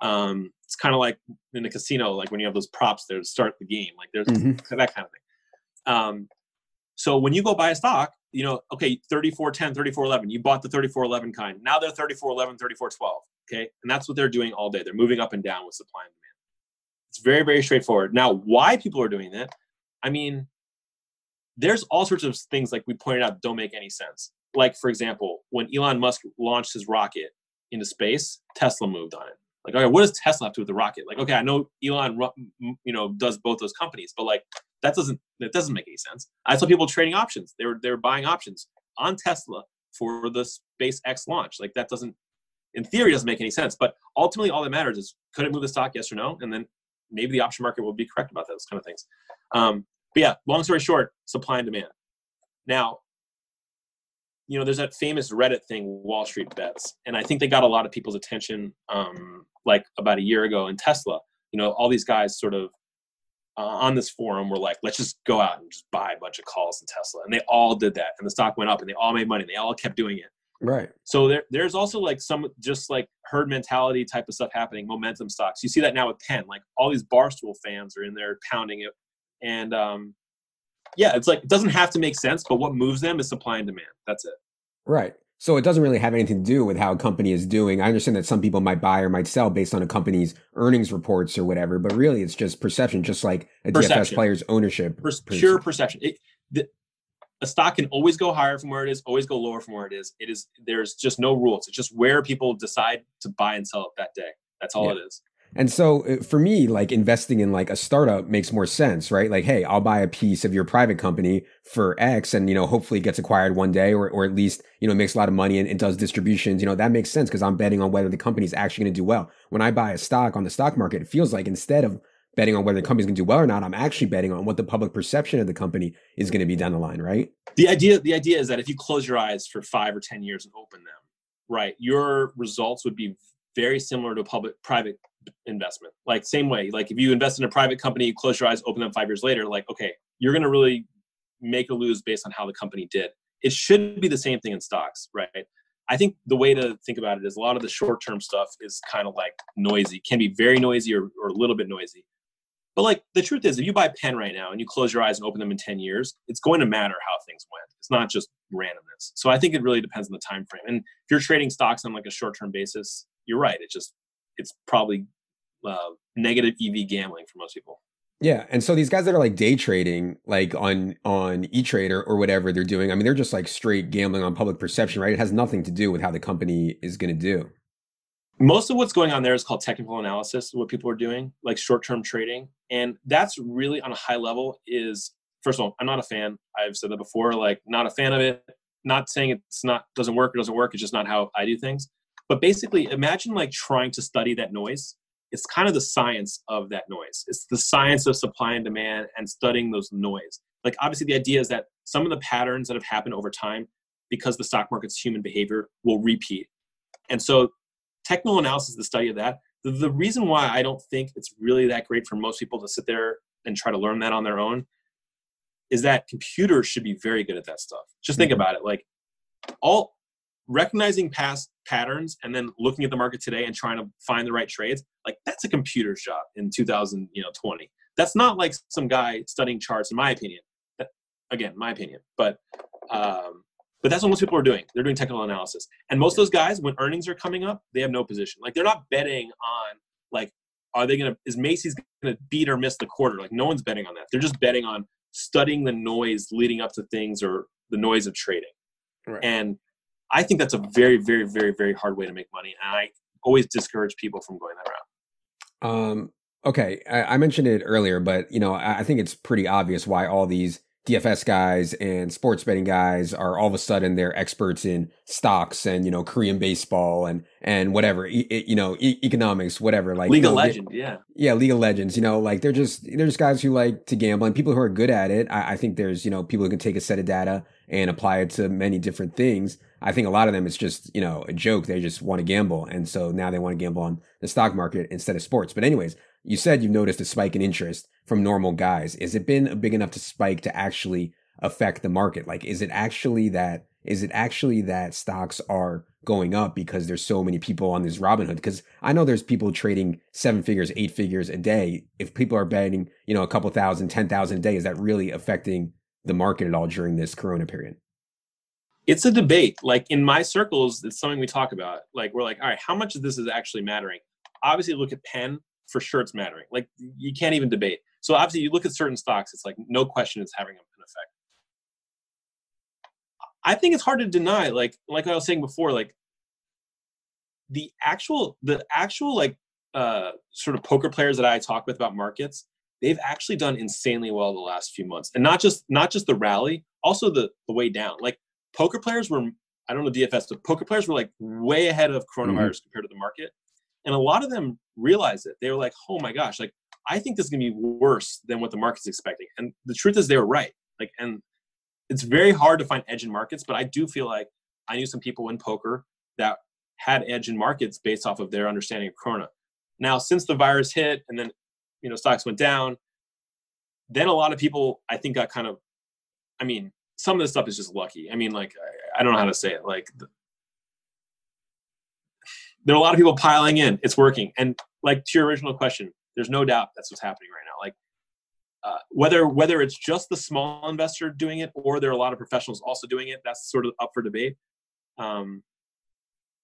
Um, it's kind of like in a casino, like when you have those props there to start the game, like there's mm-hmm. that kind of thing. Um, so when you go buy a stock, you know, okay, 3410, 3411, you bought the 3411 kind. Now they're 3411, 3412. Okay. And that's what they're doing all day. They're moving up and down with supply and demand. It's very, very straightforward. Now, why people are doing that? I mean, there's all sorts of things like we pointed out don't make any sense. Like, for example, when Elon Musk launched his rocket into space, Tesla moved on it. Like, okay, what does Tesla have to do with the rocket? Like, okay, I know Elon, you know, does both those companies, but like, that doesn't that doesn't make any sense. I saw people trading options. They were they were buying options on Tesla for the SpaceX launch. Like, that doesn't in theory doesn't make any sense. But ultimately, all that matters is could it move the stock, yes or no, and then maybe the option market will be correct about those kind of things. Um, but yeah, long story short, supply and demand. Now, you know, there's that famous Reddit thing, Wall Street bets, and I think they got a lot of people's attention, um, like about a year ago in Tesla. You know, all these guys sort of uh, on this forum were like, let's just go out and just buy a bunch of calls in Tesla, and they all did that, and the stock went up, and they all made money, and they all kept doing it. Right. So there, there's also like some just like herd mentality type of stuff happening, momentum stocks. You see that now with Penn. Like all these Barstool fans are in there pounding it. And um, yeah, it's like it doesn't have to make sense, but what moves them is supply and demand. That's it. Right. So it doesn't really have anything to do with how a company is doing. I understand that some people might buy or might sell based on a company's earnings reports or whatever, but really it's just perception, just like a perception. DFS player's ownership. Per- pure perception. It, the, a stock can always go higher from where it is, always go lower from where it is. It is there's just no rules. It's just where people decide to buy and sell it that day. That's all yeah. it is. And so uh, for me, like investing in like a startup makes more sense, right? Like, hey, I'll buy a piece of your private company for X and, you know, hopefully it gets acquired one day or, or at least, you know, makes a lot of money and, and does distributions. You know, that makes sense because I'm betting on whether the company is actually going to do well. When I buy a stock on the stock market, it feels like instead of betting on whether the company's going to do well or not. I'm actually betting on what the public perception of the company is going to be down the line, right? The idea, the idea is that if you close your eyes for five or ten years and open them, right, your results would be very similar to a public private investment. Like same way, like if you invest in a private company, you close your eyes, open them five years later, like okay, you're going to really make or lose based on how the company did. It should be the same thing in stocks, right? I think the way to think about it is a lot of the short term stuff is kind of like noisy, can be very noisy or, or a little bit noisy. But like the truth is, if you buy Penn right now and you close your eyes and open them in 10 years, it's going to matter how things went. It's not just randomness. So I think it really depends on the time frame. And if you're trading stocks on like a short-term basis, you're right. It just it's probably uh, negative EV gambling for most people. Yeah, and so these guys that are like day trading, like on on E Trade or, or whatever they're doing, I mean, they're just like straight gambling on public perception, right? It has nothing to do with how the company is going to do most of what's going on there is called technical analysis what people are doing like short-term trading. And that's really on a high level is first of all i'm not a fan. I've said that before like not a fan of it. Not saying it's not doesn't work or doesn't work. It's just not how i do things. But basically imagine like trying to study that noise. It's kind of the science of that noise. It's the science of supply and demand and studying those noise. Like obviously the idea is that some of the patterns that have happened over time because the stock market's human behavior will repeat. And so technical analysis is the study of that. The, the reason why I don't think it's really that great for most people to sit there and try to learn that on their own is that computers should be very good at that stuff. Just think mm-hmm. about it. Like all recognizing past patterns and then looking at the market today and trying to find the right trades, like that's a computer job in 2000, you know, 20. That's not like some guy studying charts, in my opinion. That, again, my opinion. But um, but that's what most people are doing. They're doing technical analysis. And most of those guys, when earnings are coming up, they have no position. Like they're not betting on like, are they gonna is Macy's gonna beat or miss the quarter? Like no one's betting on that. They're just betting on studying the noise leading up to things or the noise of trading. Right. And I think that's a very, very, very, very hard way to make money. And I always discourage people from going that route. Um, okay, I, I mentioned it earlier, but you know, I, I think it's pretty obvious why all these DFS guys and sports betting guys are all of a sudden they're experts in stocks and you know Korean baseball and and whatever e- you know e- economics whatever like League you know, of Legends yeah yeah League of Legends you know like they're just they're just guys who like to gamble and people who are good at it I, I think there's you know people who can take a set of data and apply it to many different things I think a lot of them it's just you know a joke. They just want to gamble, and so now they want to gamble on the stock market instead of sports. But anyways, you said you've noticed a spike in interest from normal guys. Is it been big enough to spike to actually affect the market? Like, is it actually that? Is it actually that stocks are going up because there's so many people on this Robinhood? Because I know there's people trading seven figures, eight figures a day. If people are betting, you know, a couple thousand, ten thousand a day, is that really affecting the market at all during this Corona period? It's a debate. Like in my circles, it's something we talk about. Like we're like, all right, how much of this is actually mattering? Obviously, look at Penn. For sure, it's mattering. Like you can't even debate. So obviously, you look at certain stocks. It's like no question, it's having an effect. I think it's hard to deny. Like like I was saying before, like the actual the actual like uh, sort of poker players that I talk with about markets, they've actually done insanely well the last few months, and not just not just the rally, also the the way down. Like poker players were, I don't know DFS, but poker players were like way ahead of coronavirus mm-hmm. compared to the market, and a lot of them realized it. They were like, oh my gosh, like I think this is gonna be worse than what the market's expecting, and the truth is they were right. Like, and it's very hard to find edge in markets, but I do feel like I knew some people in poker that had edge in markets based off of their understanding of Corona. Now, since the virus hit and then you know stocks went down, then a lot of people I think got kind of, I mean, some of this stuff is just lucky. I mean, like I, I don't know how to say it. Like the, there are a lot of people piling in. It's working, and like to your original question, there's no doubt that's what's happening right now. Like uh, whether whether it's just the small investor doing it or there are a lot of professionals also doing it, that's sort of up for debate. Um,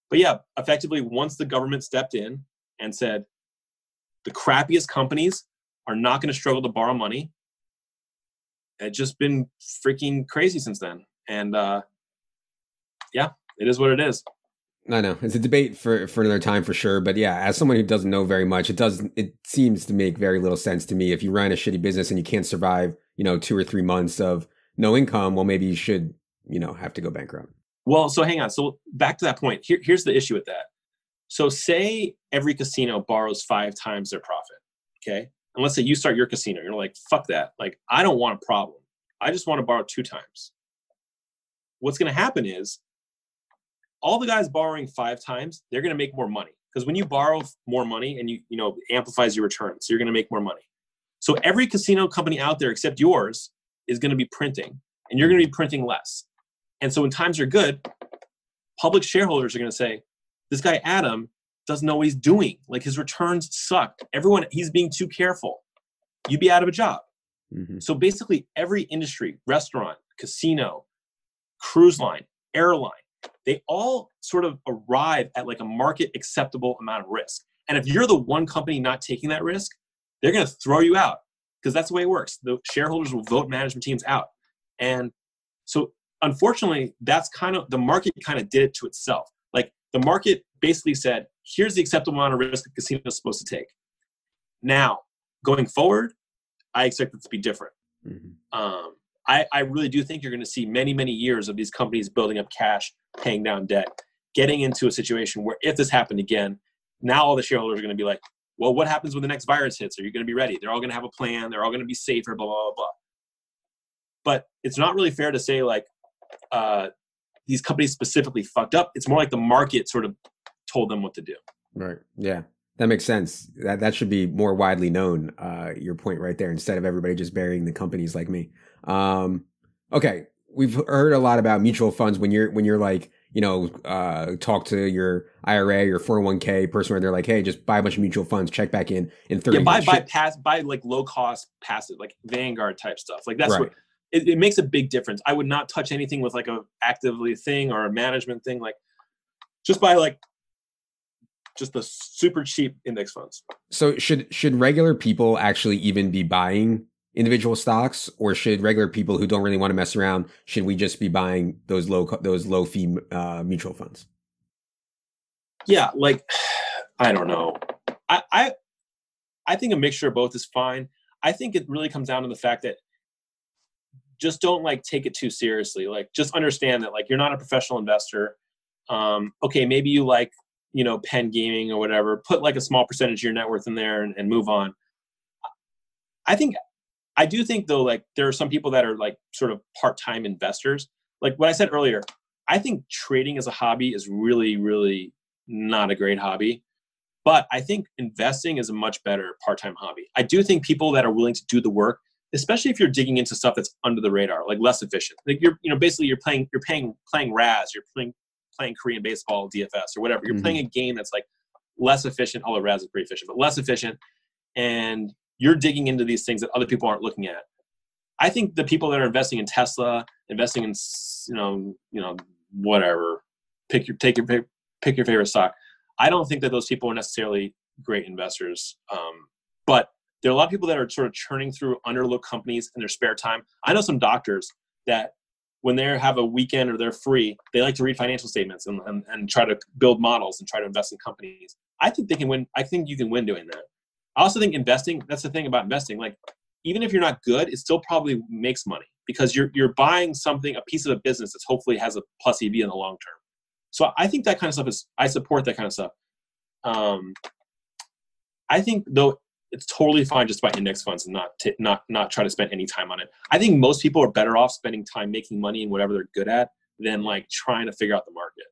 but yeah, effectively, once the government stepped in and said the crappiest companies are not going to struggle to borrow money, it's just been freaking crazy since then. And uh, yeah, it is what it is. I know it's a debate for for another time for sure. But yeah, as someone who doesn't know very much, it does it seems to make very little sense to me. If you run a shitty business and you can't survive, you know, two or three months of no income, well, maybe you should, you know, have to go bankrupt. Well, so hang on. So back to that point. Here, here's the issue with that. So say every casino borrows five times their profit. Okay. And let's say you start your casino. You're like, fuck that. Like, I don't want a problem. I just want to borrow two times. What's going to happen is all the guys borrowing five times, they're going to make more money. Because when you borrow more money and you, you know, amplifies your return. So you're going to make more money. So every casino company out there except yours is going to be printing and you're going to be printing less. And so when times are good, public shareholders are going to say, this guy Adam doesn't know what he's doing. Like his returns suck. Everyone, he's being too careful. You'd be out of a job. Mm-hmm. So basically, every industry, restaurant, casino, cruise line, airline, they all sort of arrive at like a market acceptable amount of risk. And if you're the one company not taking that risk, they're going to throw you out because that's the way it works. The shareholders will vote management teams out. And so unfortunately, that's kind of the market kind of did it to itself. Like the market basically said, here's the acceptable amount of risk a casino is supposed to take. Now, going forward, I expect it to be different. Mm-hmm. Um, I, I really do think you're going to see many, many years of these companies building up cash, paying down debt, getting into a situation where if this happened again, now all the shareholders are going to be like, well, what happens when the next virus hits? Are you going to be ready? They're all going to have a plan. They're all going to be safer, blah, blah, blah, blah. But it's not really fair to say, like, uh, these companies specifically fucked up. It's more like the market sort of told them what to do. Right. Yeah. That makes sense. That that should be more widely known. Uh, your point right there, instead of everybody just burying the companies like me. Um, okay, we've heard a lot about mutual funds when you're when you're like you know uh, talk to your IRA or 401k person where they're like, hey, just buy a bunch of mutual funds, check back in in thirty. Yeah, buy buy pass buy like low cost passive like Vanguard type stuff. Like that's right. what it, it makes a big difference. I would not touch anything with like a actively thing or a management thing. Like just buy like just the super cheap index funds. So should should regular people actually even be buying individual stocks, or should regular people who don't really want to mess around should we just be buying those low those low fee uh, mutual funds? Yeah, like I don't know. I, I I think a mixture of both is fine. I think it really comes down to the fact that just don't like take it too seriously. Like just understand that like you're not a professional investor. Um, okay, maybe you like you know Penn Gaming or whatever. Put like a small percentage of your net worth in there and, and move on. I think I do think though like there are some people that are like sort of part time investors. Like what I said earlier, I think trading as a hobby is really, really not a great hobby. But I think investing is a much better part-time hobby. I do think people that are willing to do the work, especially if you're digging into stuff that's under the radar, like less efficient. Like you're, you know, basically you're playing, you're playing, playing Razz, you're playing, playing Korean baseball, DFS or whatever. You're mm-hmm. playing a game that's like less efficient. Although Razz is pretty efficient, but less efficient, and you're digging into these things that other people aren't looking at. I think the people that are investing in Tesla, investing in you know, you know, whatever, pick your take your pick, pick your favorite stock. I don't think that those people are necessarily great investors. Um, but there are a lot of people that are sort of churning through underlooked companies in their spare time. I know some doctors that when they have a weekend or they're free, they like to read financial statements and, and, and try to build models and try to invest in companies. I think they can win. I think you can win doing that. I also think investing, that's the thing about investing. Like, even if you're not good, it still probably makes money because you're, you're buying something, a piece of a business that's hopefully has a plus EV in the long term. So I think that kind of stuff is, I support that kind of stuff. Um, I think though it's totally fine just to buy index funds and not t- not not try to spend any time on it. I think most people are better off spending time making money in whatever they're good at than like trying to figure out the market.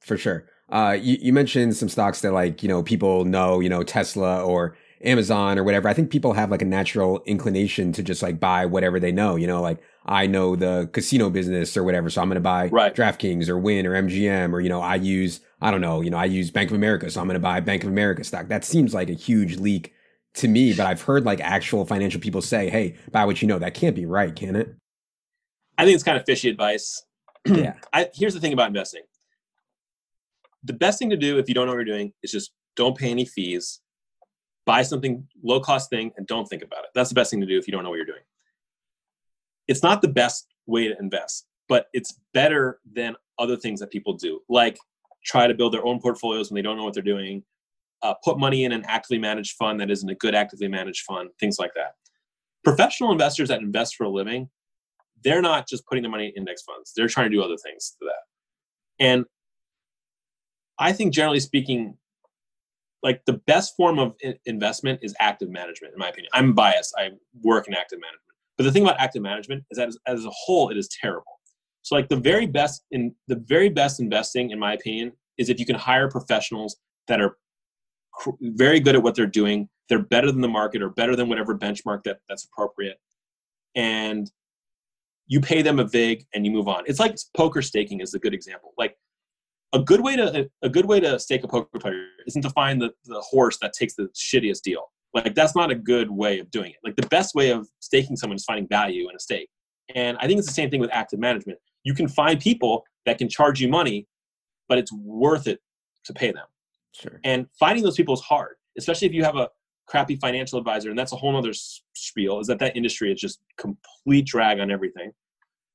For sure. Uh, you, you mentioned some stocks that like you know people know, you know Tesla or Amazon or whatever. I think people have like a natural inclination to just like buy whatever they know. You know, like I know the casino business or whatever, so I'm going to buy right. DraftKings or Wynn or MGM or you know I use I don't know, you know I use Bank of America, so I'm going to buy Bank of America stock. That seems like a huge leak to me, but I've heard like actual financial people say, "Hey, buy what you know." That can't be right, can it? I think it's kind of fishy advice. yeah. I, here's the thing about investing. The best thing to do if you don't know what you're doing is just don't pay any fees, buy something low cost thing, and don't think about it. That's the best thing to do if you don't know what you're doing. It's not the best way to invest, but it's better than other things that people do, like try to build their own portfolios when they don't know what they're doing, uh, put money in an actively managed fund that isn't a good actively managed fund, things like that. Professional investors that invest for a living, they're not just putting their money in index funds. They're trying to do other things to that. And I think generally speaking, like the best form of investment is active management, in my opinion. I'm biased. I work in active management. But the thing about active management is that as, as a whole, it is terrible. So like the very best in the very best investing, in my opinion, is if you can hire professionals that are very good at what they're doing. They're better than the market or better than whatever benchmark that, that's appropriate. And you pay them a vig and you move on. It's like poker staking is a good example. Like a good way to a good way to stake a poker player isn't to find the, the horse that takes the shittiest deal. Like that's not a good way of doing it. Like the best way of staking someone is finding value in a stake. And I think it's the same thing with active management. You can find people that can charge you money, but it's worth it to pay them. Sure. And finding those people is hard, especially if you have a crappy financial advisor. And that's a whole other spiel is that that industry is just complete drag on everything.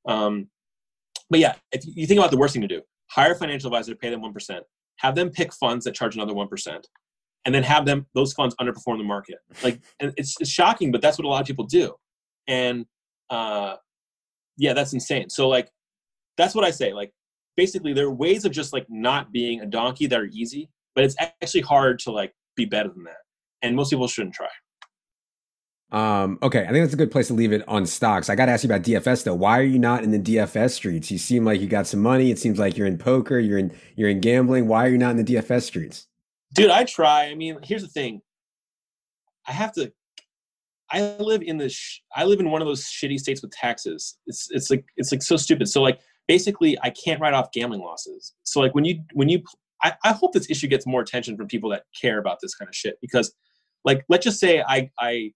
Um, but yeah, if you think about the worst thing to do, hire a financial advisor, to pay them 1%, have them pick funds that charge another 1%, and then have them, those funds underperform the market. Like, it's, it's shocking, but that's what a lot of people do. And, uh, yeah, that's insane. So like, that's what I say. Like, basically there are ways of just like not being a donkey that are easy but it's actually hard to like be better than that and most people shouldn't try um, okay, I think that's a good place to leave it on stocks. I got to ask you about DFS though. Why are you not in the DFS streets? You seem like you got some money. It seems like you're in poker. You're in you're in gambling. Why are you not in the DFS streets? Dude, I try. I mean, here's the thing. I have to. I live in this. Sh- I live in one of those shitty states with taxes. It's it's like it's like so stupid. So like basically, I can't write off gambling losses. So like when you when you I, I hope this issue gets more attention from people that care about this kind of shit because like let's just say I I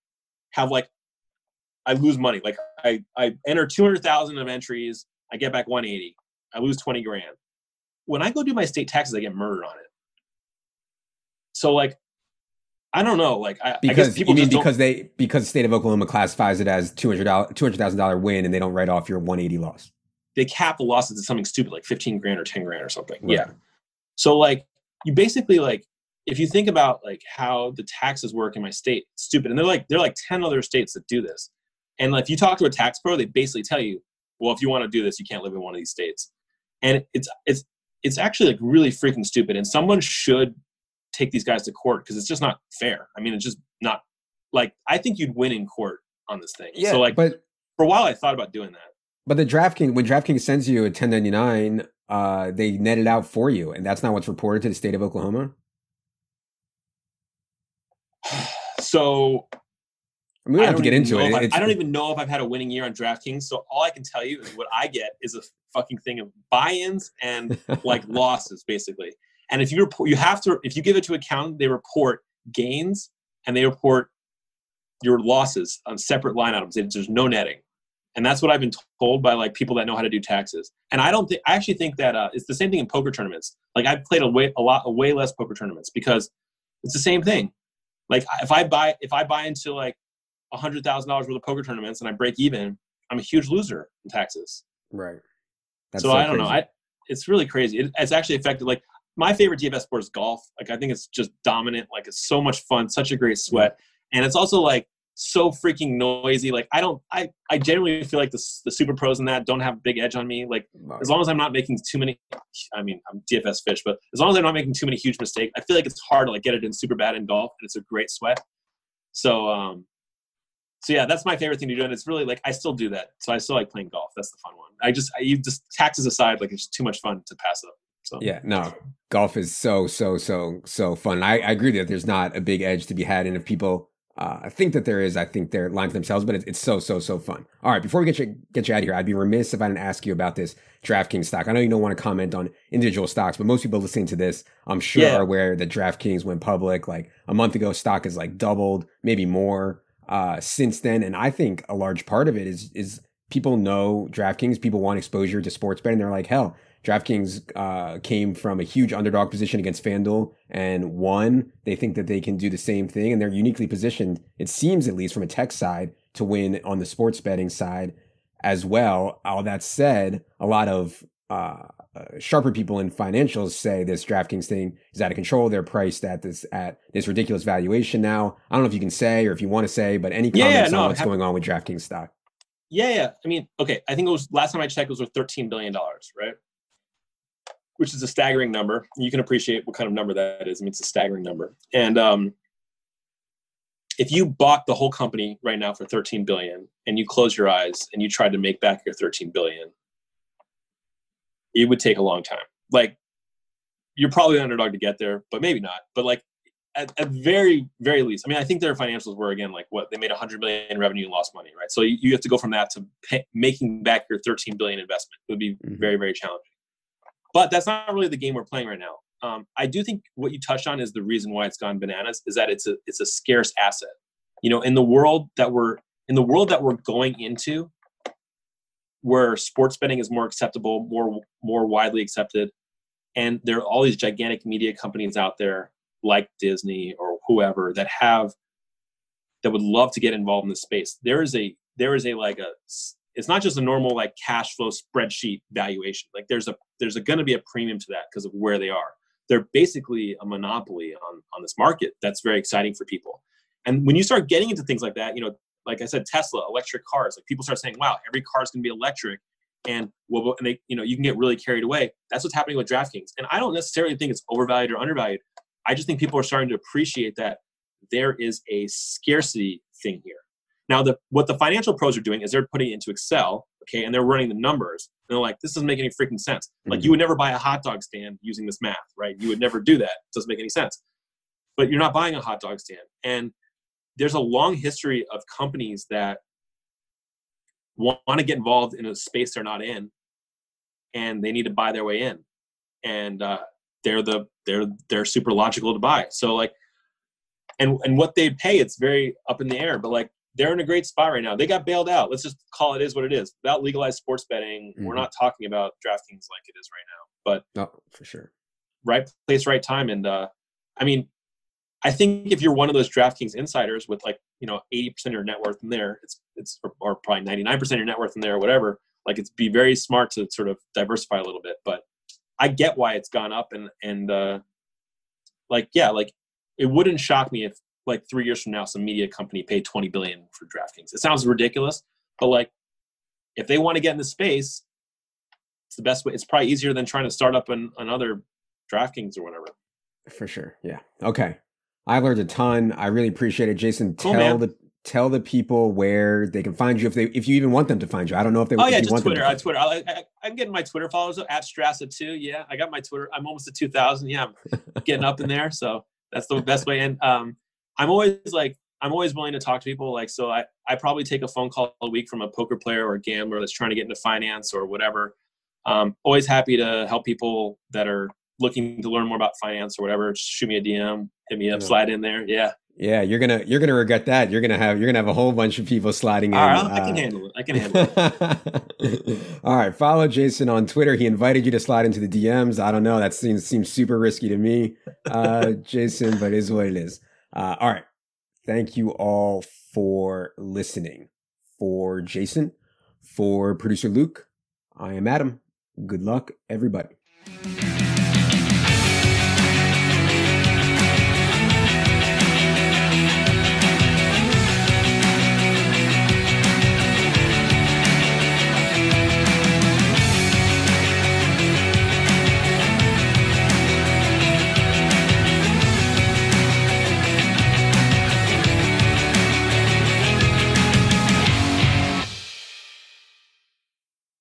have like I lose money. Like I I enter two hundred thousand of entries, I get back one eighty. I lose twenty grand. When I go do my state taxes, I get murdered on it. So like I don't know. Like I, because I people you mean because they because the state of Oklahoma classifies it as two hundred dollars two hundred thousand dollar win and they don't write off your one eighty loss. They cap the losses to something stupid like fifteen grand or ten grand or something. Right. Yeah. So like you basically like if you think about like how the taxes work in my state, stupid. And they're like they're like 10 other states that do this. And like if you talk to a tax pro, they basically tell you, well, if you want to do this, you can't live in one of these states. And it's it's it's actually like really freaking stupid. And someone should take these guys to court because it's just not fair. I mean, it's just not like I think you'd win in court on this thing. Yeah, so like but for a while I thought about doing that. But the DraftKings when DraftKings sends you a 1099 uh, they net it out for you, and that's not what's reported to the state of Oklahoma. So I mean, we don't have to get into it. I, I don't even know if I've had a winning year on DraftKings. So all I can tell you is what I get is a fucking thing of buy-ins and like losses, basically. And if you report, you have to. If you give it to account, they report gains and they report your losses on separate line items. There's no netting, and that's what I've been told by like people that know how to do taxes. And I don't think I actually think that uh, it's the same thing in poker tournaments. Like I've played a way a lot, a way less poker tournaments because it's the same thing. Like if I buy if I buy into like a hundred thousand dollars worth of poker tournaments and I break even, I'm a huge loser in taxes. right. so, I don't know. I it's really crazy. It, it's actually affected. Like my favorite DFS sport is golf. Like I think it's just dominant. Like it's so much fun, such a great sweat, and it's also like so freaking noisy. Like I don't. I I genuinely feel like the the super pros in that don't have a big edge on me. Like as long as I'm not making too many, I mean, I'm DFS fish, but as long as I'm not making too many huge mistakes, I feel like it's hard to like get it in super bad in golf, and it's a great sweat. So, um, so yeah, that's my favorite thing to do, and it's really like I still do that. So I still like playing golf. That's the fun one. I just, I, you just taxes aside, like it's just too much fun to pass up. So Yeah, no, golf is so so so so fun. I, I agree that there's not a big edge to be had, and if people uh, I think that there is, I think they're lying to themselves. But it's, it's so so so fun. All right, before we get you get you out of here, I'd be remiss if I didn't ask you about this DraftKings stock. I know you don't want to comment on individual stocks, but most people listening to this, I'm sure, Yeah. are aware that DraftKings went public like a month ago. Stock is like doubled, maybe more uh, since then, and I think a large part of it is is people know DraftKings. People want exposure to sports betting. They're like, hell, DraftKings uh, came from a huge underdog position against FanDuel and won. They think that they can do the same thing, and they're uniquely positioned, it seems at least from a tech side, to win on the sports betting side as well. All that said, a lot of uh, uh, sharper people in financials say this DraftKings thing is out of control. They're priced at this at this ridiculous valuation now. I don't know if you can say or if you want to say, but any Yeah, comments no, on what's happy- going on with DraftKings stock? yeah, yeah. I mean, okay. I think it was last time I checked, it was worth thirteen billion dollars, right? Which is a staggering number. You can appreciate what kind of number that is. I mean, it's a staggering number. And um, if you bought the whole company right now for 13 billion and you close your eyes and you tried to make back your 13 billion it would take a long time like you're probably an underdog to get there but maybe not but like at, at very very least i mean i think their financials were again like what they made 100 million in revenue and lost money right so you, you have to go from that to pay, making back your 13 billion investment it would be Mhm. very very challenging but that's not really the game we're playing right now um, I do think what you touched on is the reason why it's gone bananas is that it's a it's a scarce asset. You know, in the world that we're in the world that we're going into, where sports betting is more acceptable, more more widely accepted, and there are all these gigantic media companies out there like Disney or whoever that have that would love to get involved in this space. There is a there is a like a it's not just a normal like cash flow spreadsheet valuation. Like there's a there's going to be a premium to that because of where they are. They're basically a monopoly on on this market that's very exciting for people. And when you start getting into things like that you know like i said tesla electric cars like people start saying wow every car is going to be electric and well and they you know you can get really carried away. That's what's happening with draftkings. And i don't necessarily think it's overvalued or undervalued. I just think people are starting to appreciate that there is a scarcity thing here now the what the financial pros are doing is they're putting it into excel okay and they're running the numbers and they're like this doesn't make any freaking sense. Like Mhm. you would never buy a hot dog stand using this math right? You would never do that. It doesn't make any sense. But you're not buying a hot dog stand. And there's a long history of companies that want to get involved in a space they're not in and they need to buy their way in. And uh, they're the they're they're super logical to buy. So like and and what they pay it's very up in the air. But like they're in a great spot right now they got bailed out let's just call it is what it is without legalized sports betting we're Mhm. not talking about draftkings like it is right now but No, for sure. right place, right time. And uh, I mean, I think if you're one of those DraftKings insiders with like you know 80% of your net worth in there, it's it's or, or probably 99% of your net worth in there, or whatever. Like it's be very smart to sort of diversify a little bit. But I get why it's gone up, and and uh, like yeah, like it wouldn't shock me if like three years from now some media company paid 20 billion for DraftKings. It sounds ridiculous, but like if they want to get in the space, it's the best way. It's probably easier than trying to start up an, another DraftKings or whatever. For sure. Yeah. Okay. I learned a ton. I really appreciate it. Jason, Cool, tell man. the tell the people where they can find you if they if you even want them to find you. I don't know if they. Oh yeah, just Twitter. to On Twitter, I, I, I'm getting my Twitter followers up at Strassa too. Yeah, I got my Twitter. I'm almost at 2,000. Yeah, I'm getting up in there. So that's the best way. And um, I'm always like, I'm always willing to talk to people. Like, so I I probably take a phone call a week from a poker player or a gambler that's trying to get into finance or whatever. Um, always happy to help people that are looking to learn more about finance or whatever. Just shoot me a DM, hit me up, Yeah. slide in there. Yeah. Yeah, you're gonna you're gonna regret that. You're gonna have you're gonna have a whole bunch of people sliding in. All right, I can uh, handle it. I can handle it. All right, follow Jason on Twitter. He invited you to slide into the DMs. I don't know. That seems seems super risky to me, uh, Jason, but it is what it is. Uh, all right. Thank you all for listening. For Jason, for producer Luke, I am Adam. Good luck, everybody.